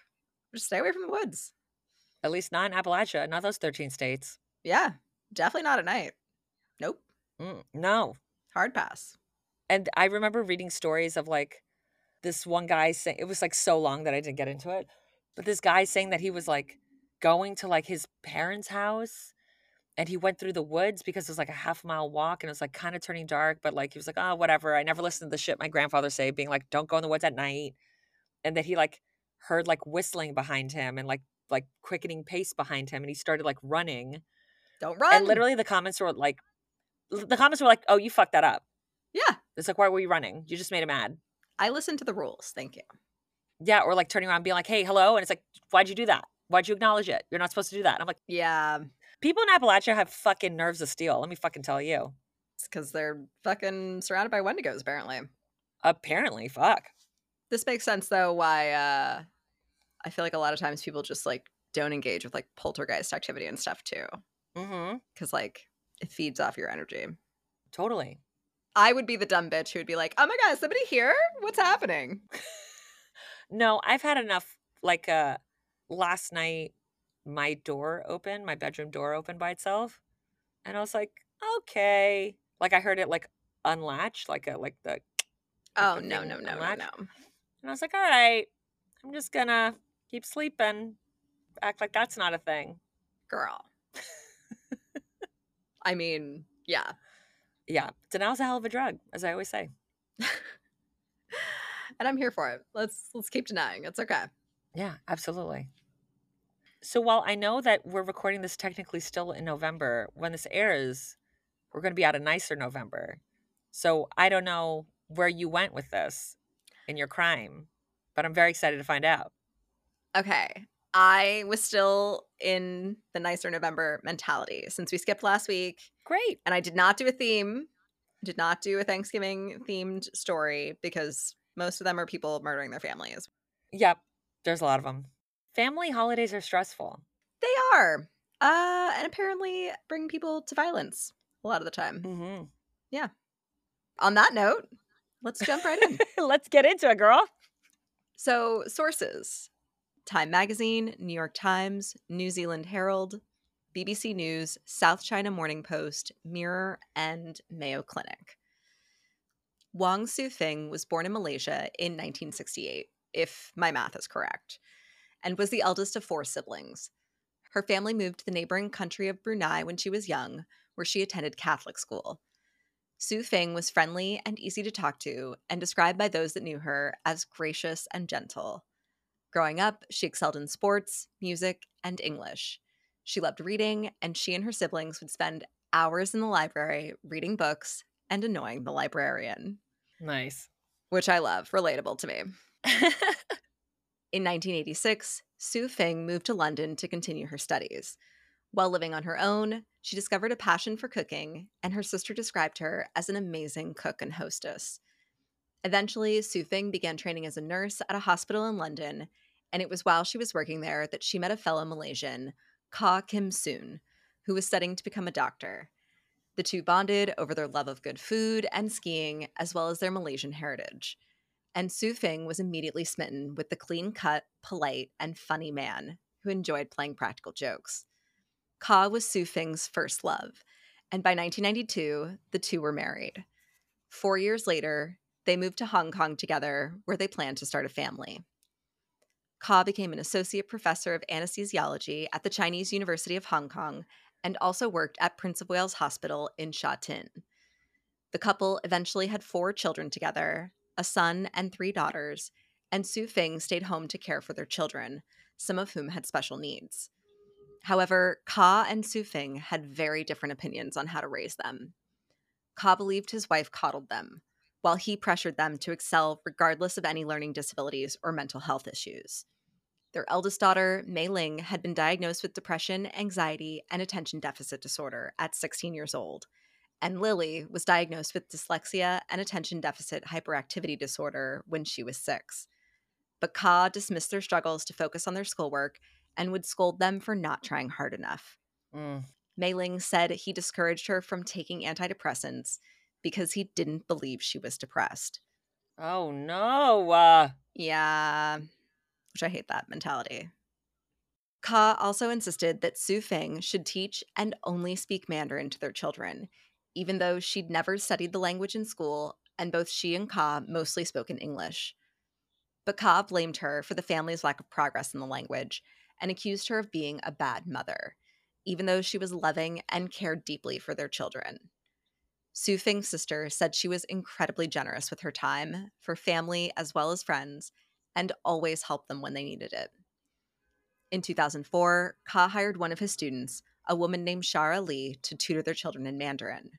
Just stay away from the woods. At least not in Appalachia, not those 13 states. Yeah. Definitely not at night. Nope. Mm, no. Hard pass. And I remember reading stories of like this one guy saying, it was like so long that I didn't get into it, but this guy saying that he was like going to like his parents' house and he went through the woods because it was like a half mile walk and it was like kind of turning dark, but like he was like, oh, whatever. I never listened to the shit my grandfather say, being like, don't go in the woods at night. And that he like heard like whistling behind him and like like quickening pace behind him and he started like running. Don't run. And literally the comments were like the comments were like, "Oh, you fucked that up." Yeah. It's like, "Why were you running? You just made him mad." I listen to the rules. Thank you. Yeah, or like turning around and being like, "Hey, hello," and it's like, "Why'd you do that? Why'd you acknowledge it? You're not supposed to do that." And I'm like, Yeah. people in Appalachia have fucking nerves of steel. Let me fucking tell you. It's because they're fucking surrounded by Wendigos, apparently. Apparently, fuck. This makes sense though why uh I feel like a lot of times people just like don't engage with like poltergeist activity and stuff too. Mm-hmm. Cause like it feeds off your energy. Totally. I would be the dumb bitch who would be like, Oh my god, is somebody here? What's happening? No, I've had enough. Like uh last night, my door opened, my bedroom door opened by itself, and I was like, okay. Like I heard it like unlatch, like a like the. Oh the no, no, no, no, unlatch. no. And I was like, all right, I'm just gonna keep sleeping, act like that's not a thing. Girl. I mean, yeah. Yeah, denial's a hell of a drug, as I always say. and I'm here for it. Let's let's keep denying. It's okay. Yeah, absolutely. So while I know that we're recording this technically still in November, when this airs, we're going to be out a nicer November. So I don't know where you went with this in your crime, but I'm very excited to find out. Okay. I was still in the nicer November mentality since we skipped last week Great. and I did not do a theme, did not do a Thanksgiving themed story because most of them are people murdering their families. Yep, there's a lot of them. Family holidays are stressful. They are. Uh and apparently bring people to violence a lot of the time. Mm-hmm. Yeah. On that note, let's jump right in. Let's get into it, girl. So, sources Time Magazine, New York Times, New Zealand Herald, BBC News, South China Morning Post, Mirror, and Mayo Clinic. Wang Sufing was born in Malaysia in 1968, if my math is correct, and was the eldest of four siblings. Her family moved to the neighboring country of Brunei when she was young, where she attended Catholic school. Su Fing was friendly and easy to talk to, and described by those that knew her as gracious and gentle. Growing up, she excelled in sports, music, and English. She loved reading, and she and her siblings would spend hours in the library reading books and annoying the librarian, Nice. which I love, relatable to me. In 1986, Su Fing moved to London to continue her studies. While living on her own, she discovered a passion for cooking, and her sister described her as an amazing cook and hostess. Eventually, Su Fing began training as a nurse at a hospital in London, and it was while she was working there that she met a fellow Malaysian, Ka Kim Soon, who was studying to become a doctor. The two bonded over their love of good food and skiing, as well as their Malaysian heritage and Su Fing was immediately smitten with the clean cut, polite, and funny man who enjoyed playing practical jokes. Ka was Su Fing's first love, and by 1992, the two were married. Four years later, they moved to Hong Kong together, where they planned to start a family. Ka became an associate professor of anesthesiology at the Chinese University of Hong Kong and also worked at Prince of Wales Hospital in Sha Tin. The couple eventually had four children together a son and three daughters, and Su Fing stayed home to care for their children, some of whom had special needs. However, Ka and Su Fing had very different opinions on how to raise them. Ka believed his wife coddled them, while he pressured them to excel regardless of any learning disabilities or mental health issues. Their eldest daughter, Mei Ling, had been diagnosed with depression, anxiety, and attention deficit disorder at 16 years old, and Lily was diagnosed with dyslexia and attention deficit hyperactivity disorder when she was six. But Ka dismissed their struggles to focus on their schoolwork and would scold them for not trying hard enough. Mm. Mei Ling said he discouraged her from taking antidepressants because he didn't believe she was depressed. Oh no. Uh, Yeah, which I hate that mentality. Ka also insisted that Su Feng should teach and only speak Mandarin to their children, even though she'd never studied the language in school and both she and Ka mostly spoke in English. But Ka blamed her for the family's lack of progress in the language and accused her of being a bad mother, even though she was loving and cared deeply for their children. Su Feng's sister said she was incredibly generous with her time for family as well as friends and always helped them when they needed it. In 2004, Ka hired one of his students, a woman named Shara Lee, to tutor their children in Mandarin.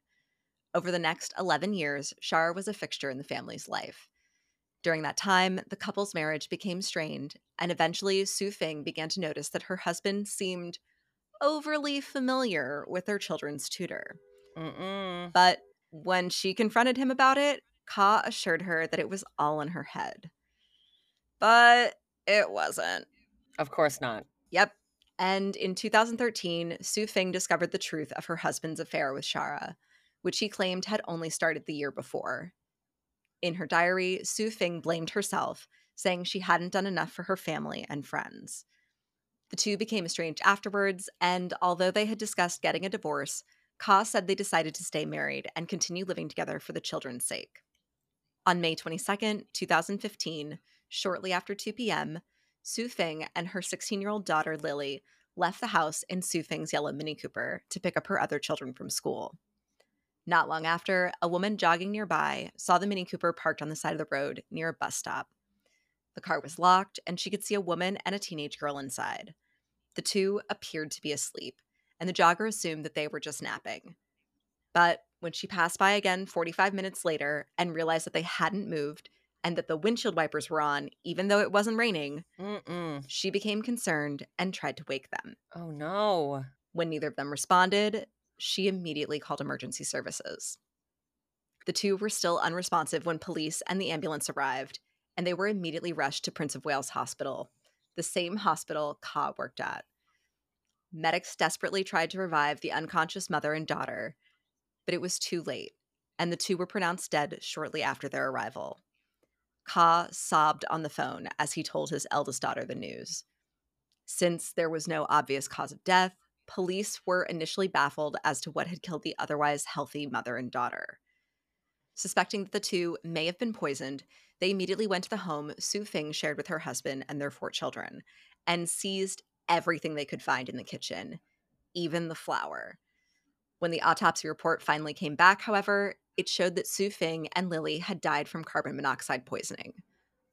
Over the next 11 years, Shara was a fixture in the family's life. During that time, the couple's marriage became strained, and eventually Su Fing began to notice that her husband seemed overly familiar with their children's tutor. mm-mm. But when she confronted him about it, Ka assured her that it was all in her head. But it wasn't. Of course not. Yep. And in 2013, Su Fing discovered the truth of her husband's affair with Shara, which he claimed had only started the year before. In her diary, Su Fing blamed herself, saying she hadn't done enough for her family and friends. The two became estranged afterwards, and although they had discussed getting a divorce, Ka said they decided to stay married and continue living together for the children's sake. On May 22, 2015, shortly after 2 p.m., Su Fing and her 16 year old daughter Lily left the house in Su Fing's yellow Mini Cooper to pick up her other children from school. Not long after, a woman jogging nearby saw the Mini Cooper parked on the side of the road near a bus stop. The car was locked, and she could see a woman and a teenage girl inside. The two appeared to be asleep, and the jogger assumed that they were just napping. But when she passed by again 45 minutes later and realized that they hadn't moved and that the windshield wipers were on, even though it wasn't raining, Mm-mm. she became concerned and tried to wake them. Oh no. When neither of them responded, she immediately called emergency services. The two were still unresponsive when police and the ambulance arrived, and they were immediately rushed to Prince of Wales Hospital, the same hospital Ka worked at. Medics desperately tried to revive the unconscious mother and daughter, but it was too late, and the two were pronounced dead shortly after their arrival. Ka sobbed on the phone as he told his eldest daughter the news. Since there was no obvious cause of death, police were initially baffled as to what had killed the otherwise healthy mother and daughter. Suspecting that the two may have been poisoned, they immediately went to the home Su Fing shared with her husband and their four children and seized everything they could find in the kitchen, even the flour. When the autopsy report finally came back, however, it showed that Su Fing and Lily had died from carbon monoxide poisoning,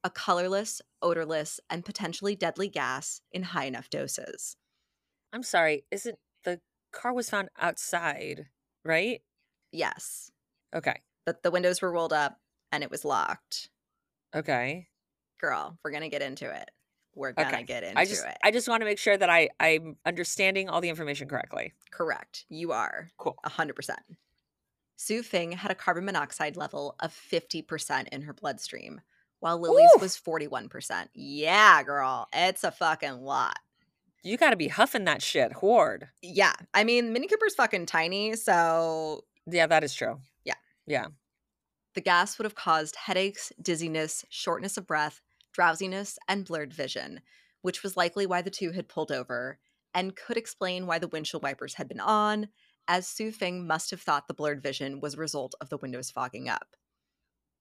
a colorless, odorless, and potentially deadly gas in high enough doses. I'm sorry. Isn't the car was found outside, right? Yes, Okay. but the windows were rolled up and it was locked. Okay. Girl, we're gonna get into it. We're gonna Okay. get into I just it. I just want to make sure that I I'm understanding all the information correctly. Correct. You are. Cool. A hundred percent. Su Fing had a carbon monoxide level of 50% in her bloodstream, while Lily's Oof. was 41%. Yeah, girl. It's a fucking lot. You got to be huffing that shit, horde. Yeah. I mean, Mini Cooper's fucking tiny, so Yeah, that is true. Yeah. Yeah. the gas would have caused headaches, dizziness, shortness of breath, drowsiness, and blurred vision, which was likely why the two had pulled over and could explain why the windshield wipers had been on, as Su Feng must have thought the blurred vision was a result of the windows fogging up.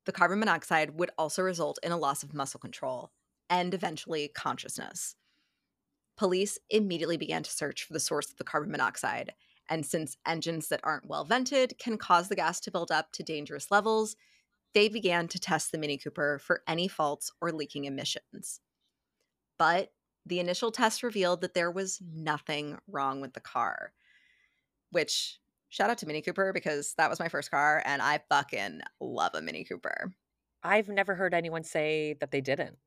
The carbon monoxide would also result in a loss of muscle control and eventually consciousness. Police immediately began to search for the source of the carbon monoxide, and since engines that aren't well vented can cause the gas to build up to dangerous levels, they began to test the Mini Cooper for any faults or leaking emissions. But the initial test revealed that there was nothing wrong with the car, which shout out to Mini Cooper because that was my first car and I fucking love a Mini Cooper. I've never heard anyone say that they didn't.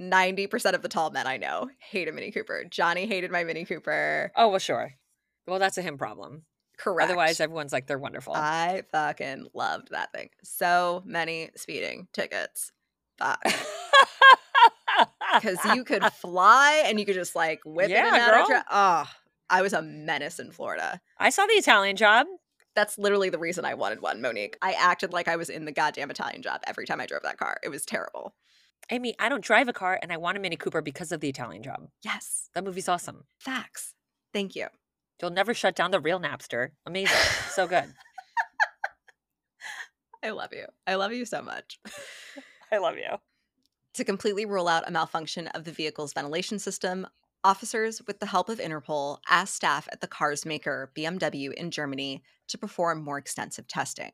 90% of the tall men I know hate a Mini Cooper. Johnny hated my Mini Cooper. Oh, well, sure. Well, that's a him problem. Correct. Otherwise, everyone's like, they're wonderful. I fucking loved that thing. So many speeding tickets. Fuck. Because you could fly and you could just like whip Yeah, it in and out of girl. tra- Oh, I was a menace in Florida. I saw the Italian job. That's literally the reason I wanted one, Monique. I acted like I was in the goddamn Italian job every time I drove that car. It was terrible. Amy, I don't drive a car and I want a Mini Cooper because of the Italian job. Yes. That movie's awesome. Facts. Thank you. You'll never shut down the real Napster. Amazing. so good. I love you. I love you so much. I love you. To completely rule out a malfunction of the vehicle's ventilation system, officers, with the help of Interpol, asked staff at the car's maker, BMW, in Germany, to perform more extensive testing.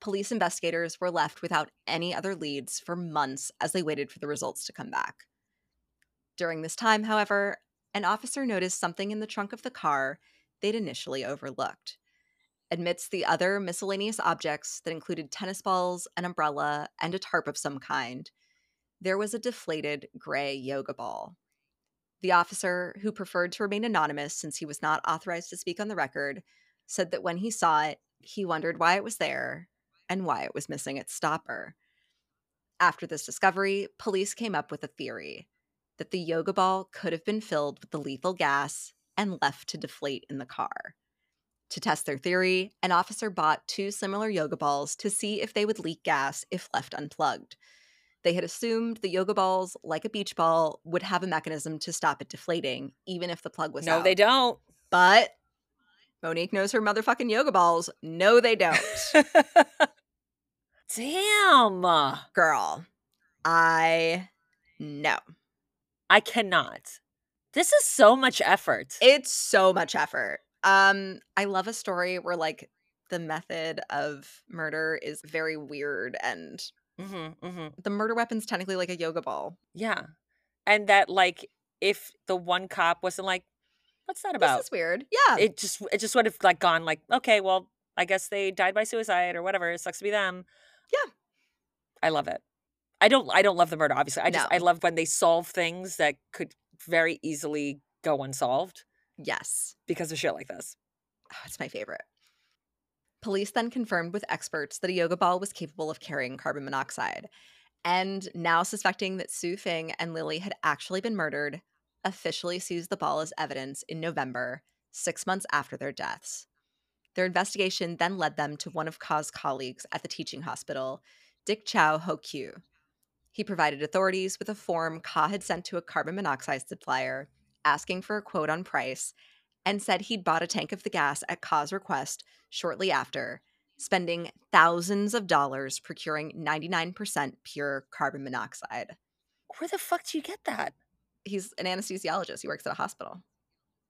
Police investigators were left without any other leads for months as they waited for the results to come back. During this time, however, an officer noticed something in the trunk of the car they'd initially overlooked. Amidst the other miscellaneous objects that included tennis balls, an umbrella, and a tarp of some kind, there was a deflated gray yoga ball. The officer, who preferred to remain anonymous since he was not authorized to speak on the record, said that when he saw it, he wondered why it was there and why it was missing its stopper. After this discovery, police came up with a theory that the yoga ball could have been filled with the lethal gas and left to deflate in the car. To test their theory, an officer bought two similar yoga balls to see if they would leak gas if left unplugged. They had assumed the yoga balls, like a beach ball, would have a mechanism to stop it deflating, even if the plug was No, out. they don't. But Monique knows her motherfucking yoga balls. No, they don't. Damn. Girl, I know. I cannot. This is so much effort. It's so much effort. Um, I love a story where like the method of murder is very weird and mm-hmm, mm-hmm. the murder weapon's technically like a yoga ball. Yeah. And that like if the one cop wasn't like, what's that about? This is weird. Yeah. it just it just would have like gone like, okay, well, I guess they died by suicide or whatever. It sucks to be them. Yeah. I love it. I don't I don't love the murder, obviously. I just No. I love when they solve things that could very easily go unsolved yes. because of shit like this. Oh, it's my favorite. Police then confirmed with experts that a yoga ball was capable of carrying carbon monoxide. And now suspecting that Su Fing and Lily had actually been murdered, officially seized the ball as evidence in November, six months after their deaths. Their investigation then led them to one of Ka's colleagues at the teaching hospital, Dick Chow Ho Kyu. He provided authorities with a form Ka had sent to a carbon monoxide supplier asking for a quote on price and said he'd bought a tank of the gas at Ka's request shortly after, spending thousands of dollars procuring 99% pure carbon monoxide. Where the fuck do you get that? He's an anesthesiologist. He works at a hospital.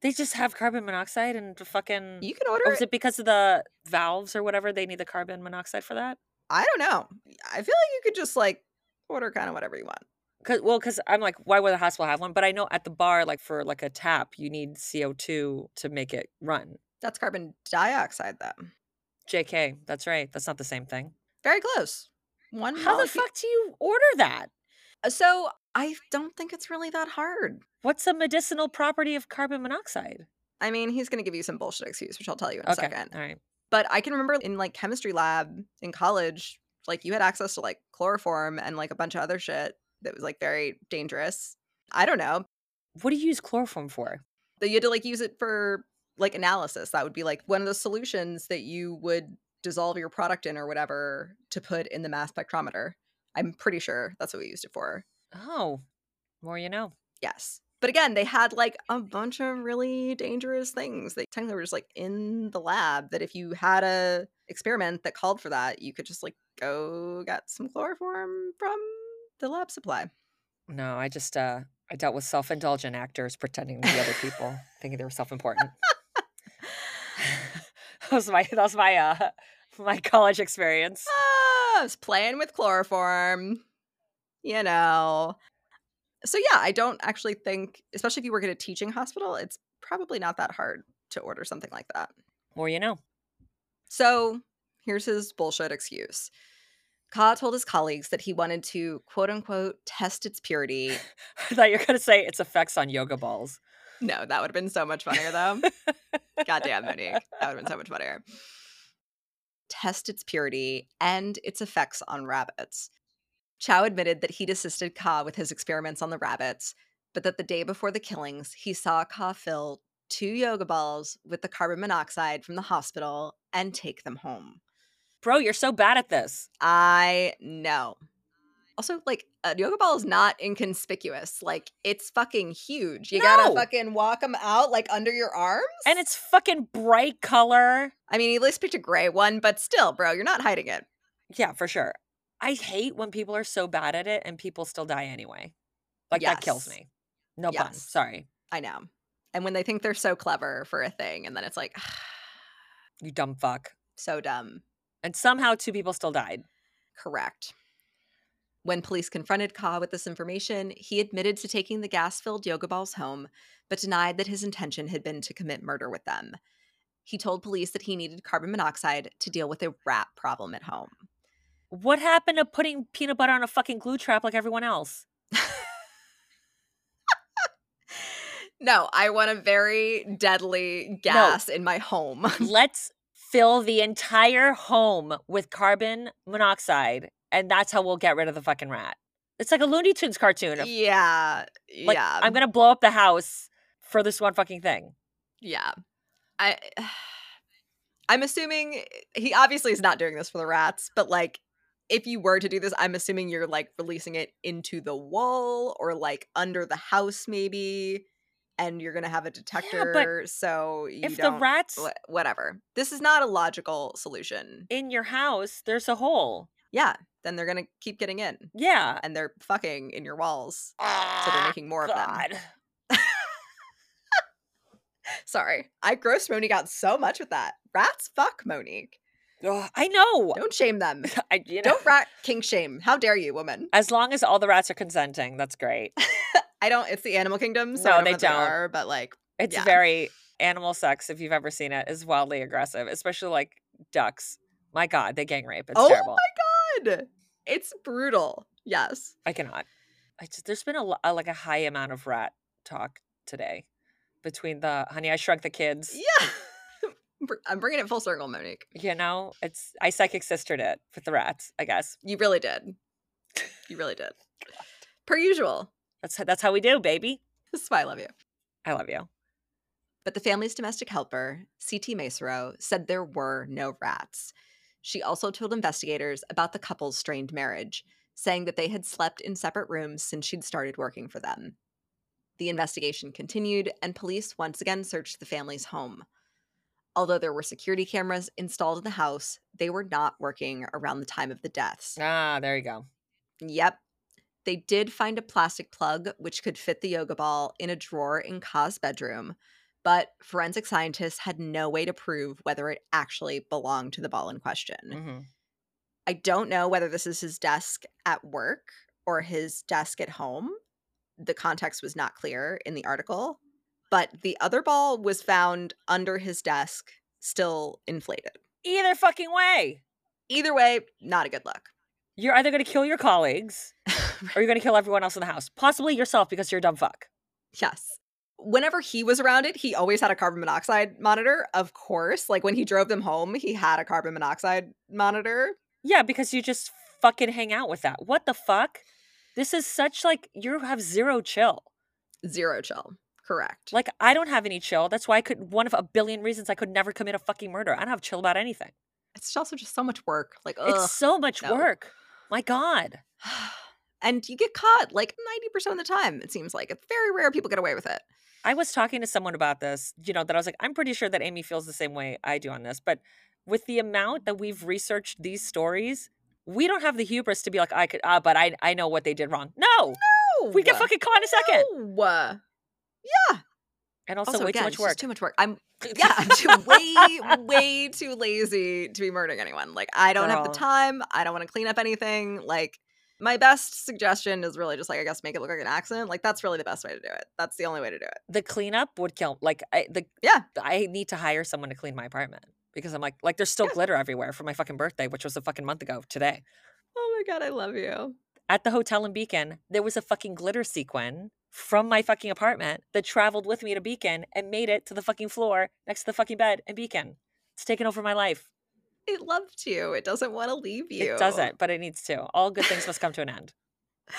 They just have carbon monoxide and fucking You can order Or is it. it because of the valves or whatever? They need the carbon monoxide for that? I don't know. I feel like you could just like order kind of whatever you want. Cause, well, because I'm like, why would the hospital have one? But I know at the bar, like for like a tap, you need CO2 to make it run. That's carbon dioxide, though. JK, that's right. That's not the same thing. Very close. One How the fuck do you order that? Uh, so I don't think it's really that hard. What's the medicinal property of carbon monoxide? I mean, he's going to give you some bullshit excuse, which I'll tell you in a Okay, second. all right. But I can remember in like chemistry lab in college, like you had access to like chloroform and like a bunch of other shit that was like very dangerous. I don't know. What do you use chloroform for? That you had to like use it for like analysis. That would be like one of the solutions that you would dissolve your product in or whatever to put in the mass spectrometer. I'm pretty sure that's what we used it for. Oh, more you know. Yes. But again, they had like a bunch of really dangerous things They technically were just like in the lab that if you had a experiment that called for that, you could just like go get some chloroform from the lab supply. No, I just uh I dealt with self-indulgent actors pretending to be other people, thinking they were self-important. that was my that was my uh my college experience. I was playing with chloroform. You know. So yeah, I don't actually think, especially if you work at a teaching hospital, it's probably not that hard to order something like that. More you know. So here's his bullshit excuse. Ka told his colleagues that he wanted to quote unquote test its purity. I thought you were going to say its effects on yoga balls. No, that would have been so much funnier though. Goddamn, Monique. That would have been so much funnier. Test its purity and its effects on rabbits. Chow admitted that he'd assisted Ka with his experiments on the rabbits, but that the day before the killings, he saw Ka fill two yoga balls with the carbon monoxide from the hospital and take them home. Bro, you're so bad at this. I know. Also, like a yoga ball is not inconspicuous. Like it's fucking huge. You gotta fucking walk them out like under your arms. And it's fucking bright color. I mean, he at least picked a gray one, but still, bro, you're not hiding it. Yeah, for sure. I hate when people are so bad at it and people still die anyway. Like that kills me. No pun. Sorry. I know. And when they think they're so clever for a thing, and then it's like, You dumb fuck. so dumb. And somehow two people still died. Correct. When police confronted Ka with this information, he admitted to taking the gas filled yoga balls home, but denied that his intention had been to commit murder with them. He told police that he needed carbon monoxide to deal with a rat problem at home. What happened to putting peanut butter on a fucking glue trap like everyone else? No, I want a very deadly gas in my home. Let's fill the entire home with carbon monoxide, and that's how we'll get rid of the fucking rat. It's like a Looney Tunes cartoon. yeah. Like, yeah. I'm gonna blow up the house for this one fucking thing. Yeah. I I'm assuming he obviously is not doing this for the rats, but like if you were to do this, I'm assuming you're like releasing it into the wall or like under the house maybe and you're to have a detector so you If the rat's whatever. This is not a logical solution. in your house, there's a hole. Yeah, then they're to keep getting in Yeah. and they're fucking in your walls. So they're ah, making more of them. Sorry. I grossed Monique out so much with that. Rats fuck Monique. Ugh, I know. Don't shame them. I, you know, Don't rat king shame. How dare you, woman? as long as all the rats are consenting, that's great. I don't. It's the animal kingdom, so No, don't they if they don't. are, but like, It's Yeah. very animal sex, if you've ever seen it, is wildly aggressive, especially like ducks. My God, they gang rape. It's terrible. Oh terrible. good. It's brutal. Yes. I cannot. I just, there's been a, a like a high amount of rat talk today between the Honey I Shrunk the Kids. Yeah. I'm bringing it full circle, Monique. You know, it's I psychic sistered it with the rats. I guess You really did. You really did. Per usual. that's that's how we do, baby. This is why I love you. I love you. But the family's domestic helper, C.T. Macero, said there were no rats. She also told investigators about the couple's strained marriage, saying that they had slept in separate rooms since she'd started working for them. The investigation continued, and police once again searched the family's home. Although there were security cameras installed in the house, they were not working around the time of the deaths. Ah, there you go. Yep. They did find a plastic plug which could fit the yoga ball in a drawer in Ka's bedroom, but forensic scientists had no way to prove whether it actually belonged to the ball in question. hmm I don't know whether this is his desk at work or his desk at home. The context was not clear in the article, but the other ball was found under his desk, still inflated. Either fucking way, Either way, not a good look. you're either going to kill your colleagues or you're going to kill everyone else in the house, possibly yourself because you're a dumb fuck. Yes. Whenever he was around it, he always had a carbon monoxide monitor, of course. Like when he drove them home, he had a carbon monoxide monitor. Yeah, because you just fucking hang out with that. What the fuck? This is such like you have zero chill. Zero chill. Correct. Like I don't have any chill. That's why I could one of a billion reasons I could never commit a fucking murder. I don't have chill about anything. it's also just so much work. Like, ugh. It's so much no. work. My God. and you get caught like 90% of the time, it seems like. It's very rare people get away with it. I was talking to someone about this, you know, that I was like, I'm pretty sure that Amy feels the same way I do on this. But with the amount that we've researched these stories, we don't have the hubris to be like, I could, ah, but I, I know what they did wrong. No, No. we get fucking caught in a second. No. Yeah. And also, Also, way again, too much work. too much work. I'm yeah, I'm too way, way too lazy to be murdering anyone. Like, I don't have the time. I don't want to clean up anything. Like, my best suggestion is really just like I guess make it look like an accident. Like, that's really the best way to do it. That's the only way to do it. the cleanup would kill. Like I, the Yeah. I need to hire someone to clean my apartment because I'm like, like there's still Yeah. glitter everywhere from my fucking birthday, which was a fucking month ago today. Oh my god, I love you. At the hotel in Beacon, there was a fucking glitter sequin from my fucking apartment that traveled with me to Beacon and made it to the fucking floor next to the fucking bed in Beacon. It's taken over my life. It loved you. It doesn't want to leave you. It doesn't, but it needs to. All good things must come to an end.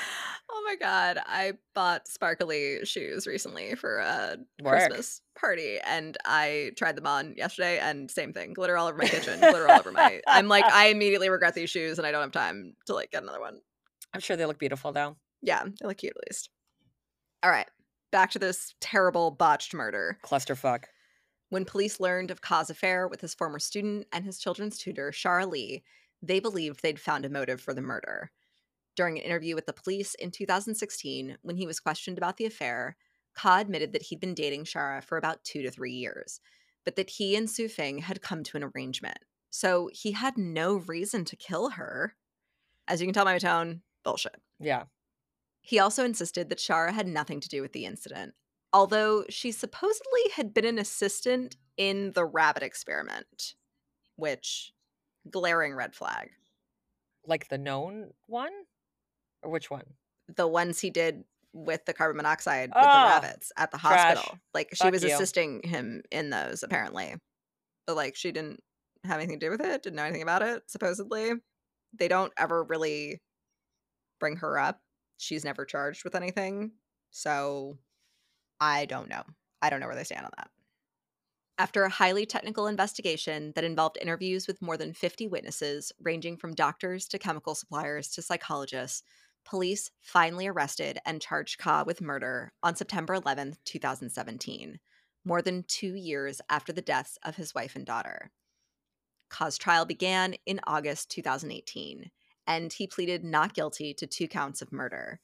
Oh my god, I bought sparkly shoes recently for a Work. Christmas party and I tried them on yesterday and same thing. Glitter all over my kitchen, glitter all over my I'm like I immediately regret these shoes and I don't have time to like get another one. I'm sure they look beautiful though. Yeah, they look cute at least. All right, back to this terrible botched murder. Clusterfuck. When police learned of Ka's affair with his former student and his children's tutor, Shara Lee, they believed they'd found a motive for the murder. During an interview with the police in 2016, when he was questioned about the affair, Ka admitted that he'd been dating Shara for about two to three years, but that he and Su Fing had come to an arrangement. So he had no reason to kill her. As you can tell by my tone, bullshit. Yeah. He also insisted that Shara had nothing to do with the incident, although she supposedly had been an assistant in the rabbit experiment, which glaring red flag. Like the known one? Or which one? The ones he did with the carbon monoxide with Ah, the rabbits at the trash. hospital. Like she Fuck was you. assisting him in those apparently. But like she didn't have anything to do with it, didn't know anything about it, supposedly. They don't ever really bring her up. She's never charged with anything. So I don't know. I don't know where they stand on that. After a highly technical investigation that involved interviews with more than 50 witnesses, ranging from doctors to chemical suppliers to psychologists, police finally arrested and charged Ka with murder on September 11, 2017, more than two years after the deaths of his wife and daughter. Ka's trial began in August 2018, and he pleaded not guilty to two counts of murder.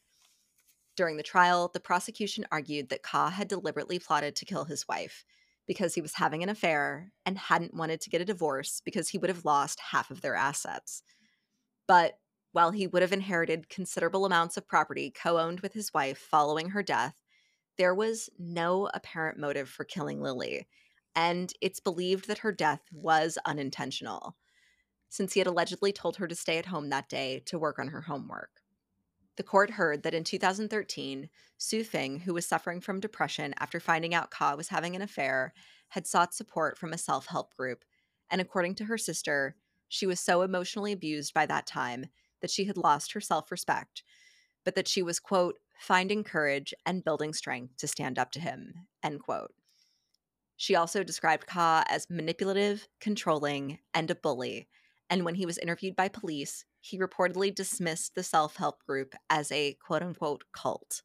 During the trial, the prosecution argued that Ka had deliberately plotted to kill his wife because he was having an affair and hadn't wanted to get a divorce because he would have lost half of their assets. But while he would have inherited considerable amounts of property co owned with his wife following her death, there was no apparent motive for killing Lily, and it's believed that her death was unintentional, since he had allegedly told her to stay at home that day to work on her homework. The court heard that in 2013, Su Fing, who was suffering from depression after finding out Ka was having an affair, had sought support from a self help group. And according to her sister, she was so emotionally abused by that time that she had lost her self respect, but that she was, quote, finding courage and building strength to stand up to him, end quote. She also described Ka as manipulative, controlling, and a bully. And when he was interviewed by police, he reportedly dismissed the self help group as a quote unquote cult.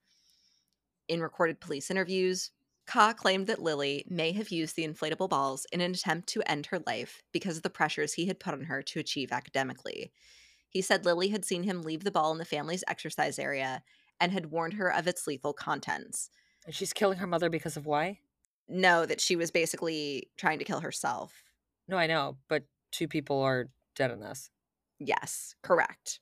In recorded police interviews, Ka claimed that Lily may have used the inflatable balls in an attempt to end her life because of the pressures he had put on her to achieve academically. He said Lily had seen him leave the ball in the family's exercise area and had warned her of its lethal contents. And she's killing her mother because of why? No, that she was basically trying to kill herself. No, I know, but two people are dead in this. Yes, correct.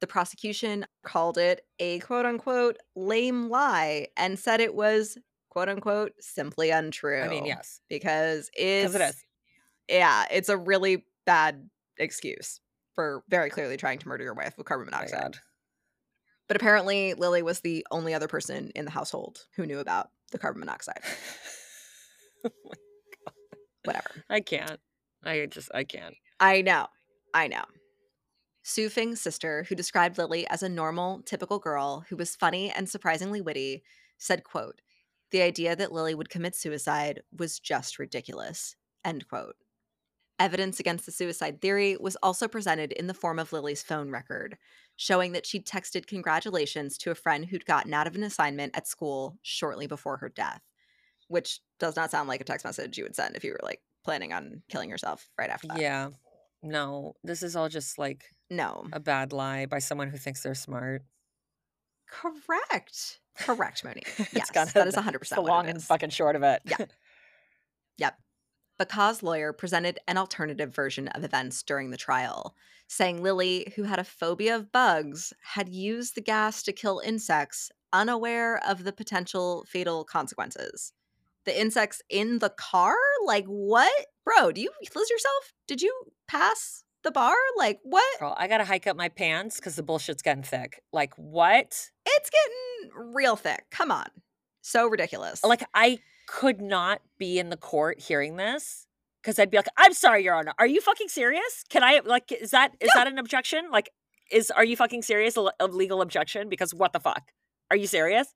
The prosecution called it a quote unquote lame lie and said it was quote unquote simply untrue. I mean, yes, Because it's it is. yeah, it's a really bad excuse for very clearly trying to murder your wife with carbon Oh monoxide. God. But apparently Lily was the only other person in the household who knew about the carbon monoxide. Oh Whatever. I can't. I just, I can't. I know. I know. Su Fing's sister, who described Lily as a normal, typical girl who was funny and surprisingly witty, said, quote, the idea that Lily would commit suicide was just ridiculous, end quote. Evidence against the suicide theory was also presented in the form of Lily's phone record, showing that she'd texted congratulations to a friend who'd gotten out of an assignment at school shortly before her death, which does not sound like a text message you would send if you were like planning on killing yourself right after that. Yeah. No, this is all just like No. a bad lie by someone who thinks they're smart. Correct. Correct, Moni. Yes, that is the- 100% it's the long and fucking short of it. Yeah. Yep. But Ka's lawyer presented an alternative version of events during the trial, saying Lily, who had a phobia of bugs, had used the gas to kill insects, unaware of the potential fatal consequences. The insects in the car? Like, what? Bro, do you lose yourself? Did you pass the bar? Like, what? Girl, I gotta hike up my pants because the bullshit's getting thick. Like, what? It's getting real thick. Come on. So ridiculous. Like, I could not be in the court hearing this because I'd be like, I'm sorry, Your Honor. Are you fucking serious? Can I, like, is that is that an objection? Like, is, are you fucking serious? A legal objection? Because what the fuck? Are you serious?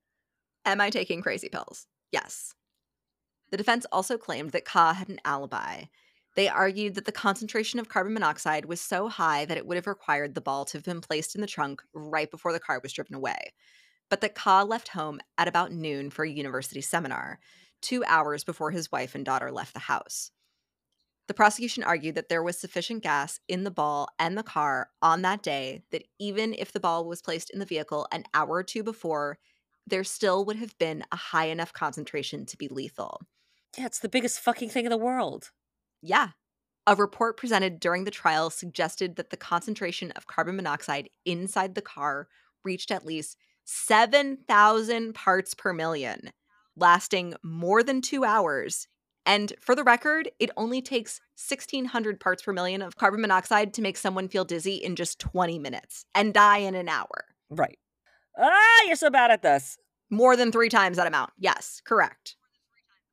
Am I taking crazy pills? Yes. The defense also claimed that Ka had an alibi. They argued that the concentration of carbon monoxide was so high that it would have required the ball to have been placed in the trunk right before the car was driven away, but that Ka left home at about noon for a university seminar, two hours before his wife and daughter left the house. The prosecution argued that there was sufficient gas in the ball and the car on that day that even if the ball was placed in the vehicle an hour or two before, there still would have been a high enough concentration to be lethal. Yeah, it's the biggest fucking thing in the world. Yeah. A report presented during the trial suggested that the concentration of carbon monoxide inside the car reached at least 7,000 parts per million, lasting more than two hours. And for the record, it only takes 1,600 parts per million of carbon monoxide to make someone feel dizzy in just 20 minutes and die in an hour. Right. Ah, you're so bad at this. More than three times that amount. Yes, correct.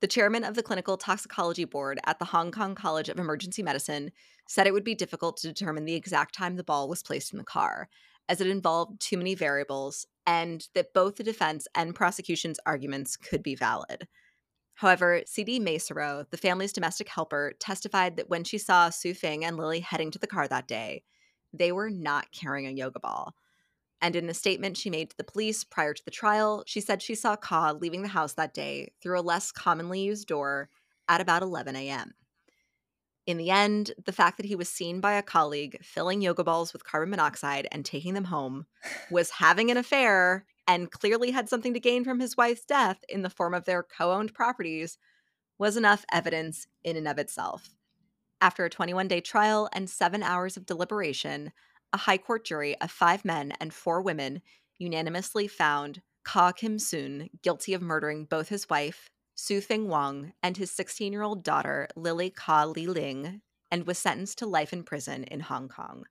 The chairman of the Clinical Toxicology Board at the Hong Kong College of Emergency Medicine said it would be difficult to determine the exact time the ball was placed in the car, as it involved too many variables, and that both the defense and prosecution's arguments could be valid. However, CD Macero, the family's domestic helper, testified that when she saw Su Fing and Lily heading to the car that day, they were not carrying a yoga ball. And in a statement she made to the police prior to the trial, she said she saw Ka leaving the house that day through a less commonly used door at about 11 a.m. In the end, the fact that he was seen by a colleague filling yoga balls with carbon monoxide and taking them home, was having an affair, and clearly had something to gain from his wife's death in the form of their co owned properties, was enough evidence in and of itself. After a 21 day trial and seven hours of deliberation, a high court jury of five men and four women unanimously found Ka Kim Soon guilty of murdering both his wife, Su Fing Wang, and his 16 year old daughter, Lily Ka Li Ling, and was sentenced to life in prison in Hong Kong.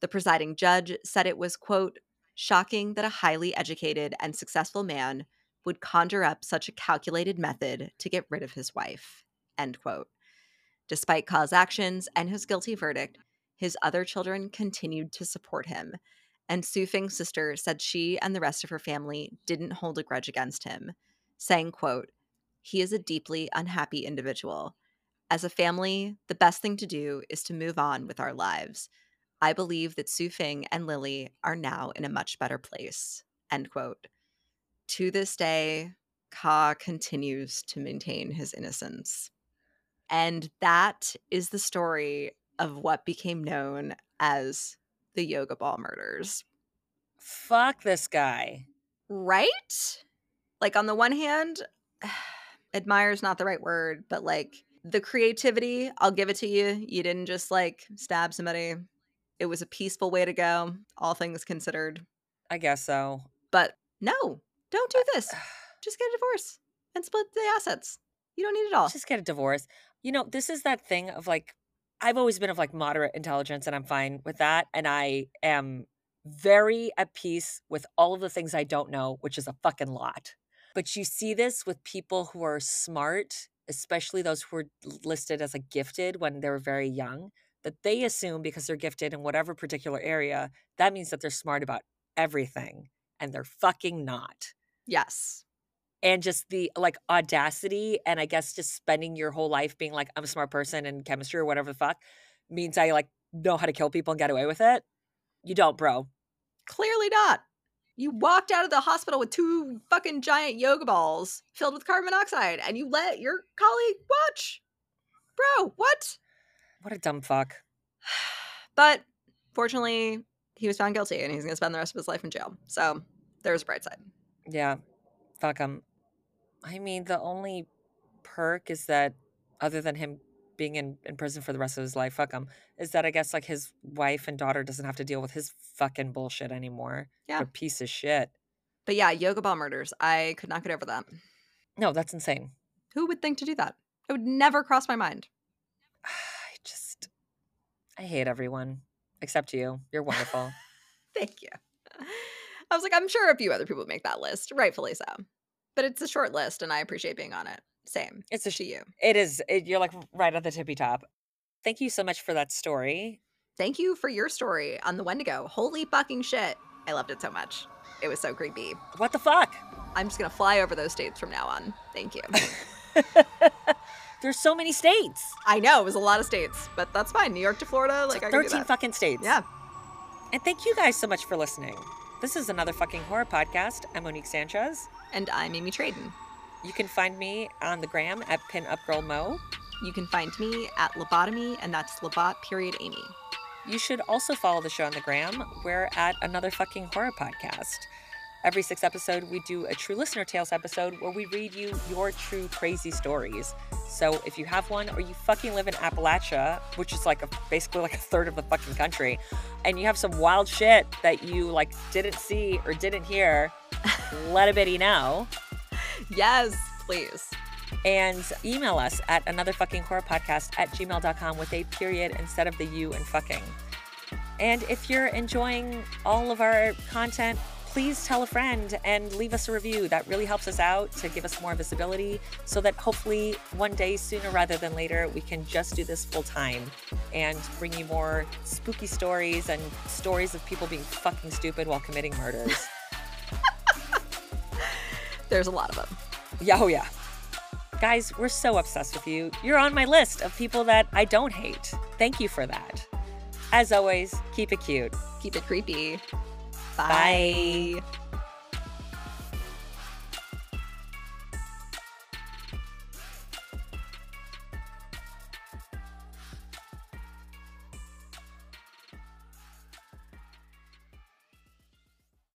The presiding judge said it was, quote, shocking that a highly educated and successful man would conjure up such a calculated method to get rid of his wife, end quote. Despite Ka's actions and his guilty verdict, his other children continued to support him, and Su Fing's sister said she and the rest of her family didn't hold a grudge against him, saying, quote, he is a deeply unhappy individual. As a family, the best thing to do is to move on with our lives. I believe that Su Fing and Lily are now in a much better place. End quote. To this day, Ka continues to maintain his innocence. And that is the story of what became known as the Yoga Ball murders. Fuck this guy. Right? Like, on the one hand, admire is not the right word, but like the creativity, I'll give it to you. You didn't just like stab somebody, it was a peaceful way to go, all things considered. I guess so. But no, don't do this. Just get a divorce and split the assets. You don't need it all. Just get a divorce. You know, this is that thing of like, I've always been of like moderate intelligence and I'm fine with that. And I am very at peace with all of the things I don't know, which is a fucking lot. But you see this with people who are smart, especially those who are listed as a gifted when they're very young, that they assume because they're gifted in whatever particular area, that means that they're smart about everything. And they're fucking not yes. And just the like audacity and i guess just spending your whole life being like i'm a smart person in chemistry or whatever the fuck means i like know how to kill people and get away with it you don't bro Clearly not. You walked out of the hospital with two fucking giant yoga balls filled with carbon monoxide and you let your colleague watch. Bro, what? what a dumb fuck But fortunately, he was found guilty and he's going to spend the rest of his life in jail. So There's a bright side. Yeah. Fuck him. I mean, the only perk is that, other than him being in, in prison for the rest of his life, fuck him, is that I guess like his wife and daughter doesn't have to deal with his fucking bullshit anymore. Yeah. A piece of shit. But yeah, yoga ball murders. I could not get over that. No, that's insane. Who would think to do that? It would never cross my mind. I just, I hate everyone except you. You're wonderful. Thank you. I was like, I'm sure a few other people would make that list, rightfully so. But it's a short list, and I appreciate being on it. Same. It's a to you. It is. It, you're like right at the tippy top. Thank you so much for that story. Thank you for your story on the Wendigo. Holy fucking shit. I loved it so much. It was so creepy. What the fuck? I'm just going to fly over those states from now on. Thank you. There's so many states. I know it was a lot of states, but that's fine. New York to Florida, like, like I can do 13 that. fucking states. Yeah. And thank you guys so much for listening. This is another fucking horror podcast. I'm Monique Sanchez. And I'm Amy Traden. You can find me on the gram at pinupgirlmo. You can find me at Lobotomy, and that's Lobot period Amy. You should also follow the show on the gram. We're at another fucking horror podcast. Every sixth episode, we do a True Listener Tales episode where we read you your true crazy stories. So if you have one or you fucking live in Appalachia, which is like a, basically like a third of the fucking country, and you have some wild shit that you like didn't see or didn't hear, let a bitty know. Yes, please. And email us at another fucking horror podcast at gmail.com with a period instead of the you and fucking. And if you're enjoying all of our content, please tell a friend and leave us a review. That really helps us out to give us more visibility so that hopefully one day, sooner rather than later, we can just do this full time and bring you more spooky stories and stories of people being fucking stupid while committing murders. There's a lot of them. yeah, oh yeah. Guys, we're so obsessed with you. You're on my list of people that I don't hate. Thank you for that. As always, keep it cute. Keep it creepy. Bye.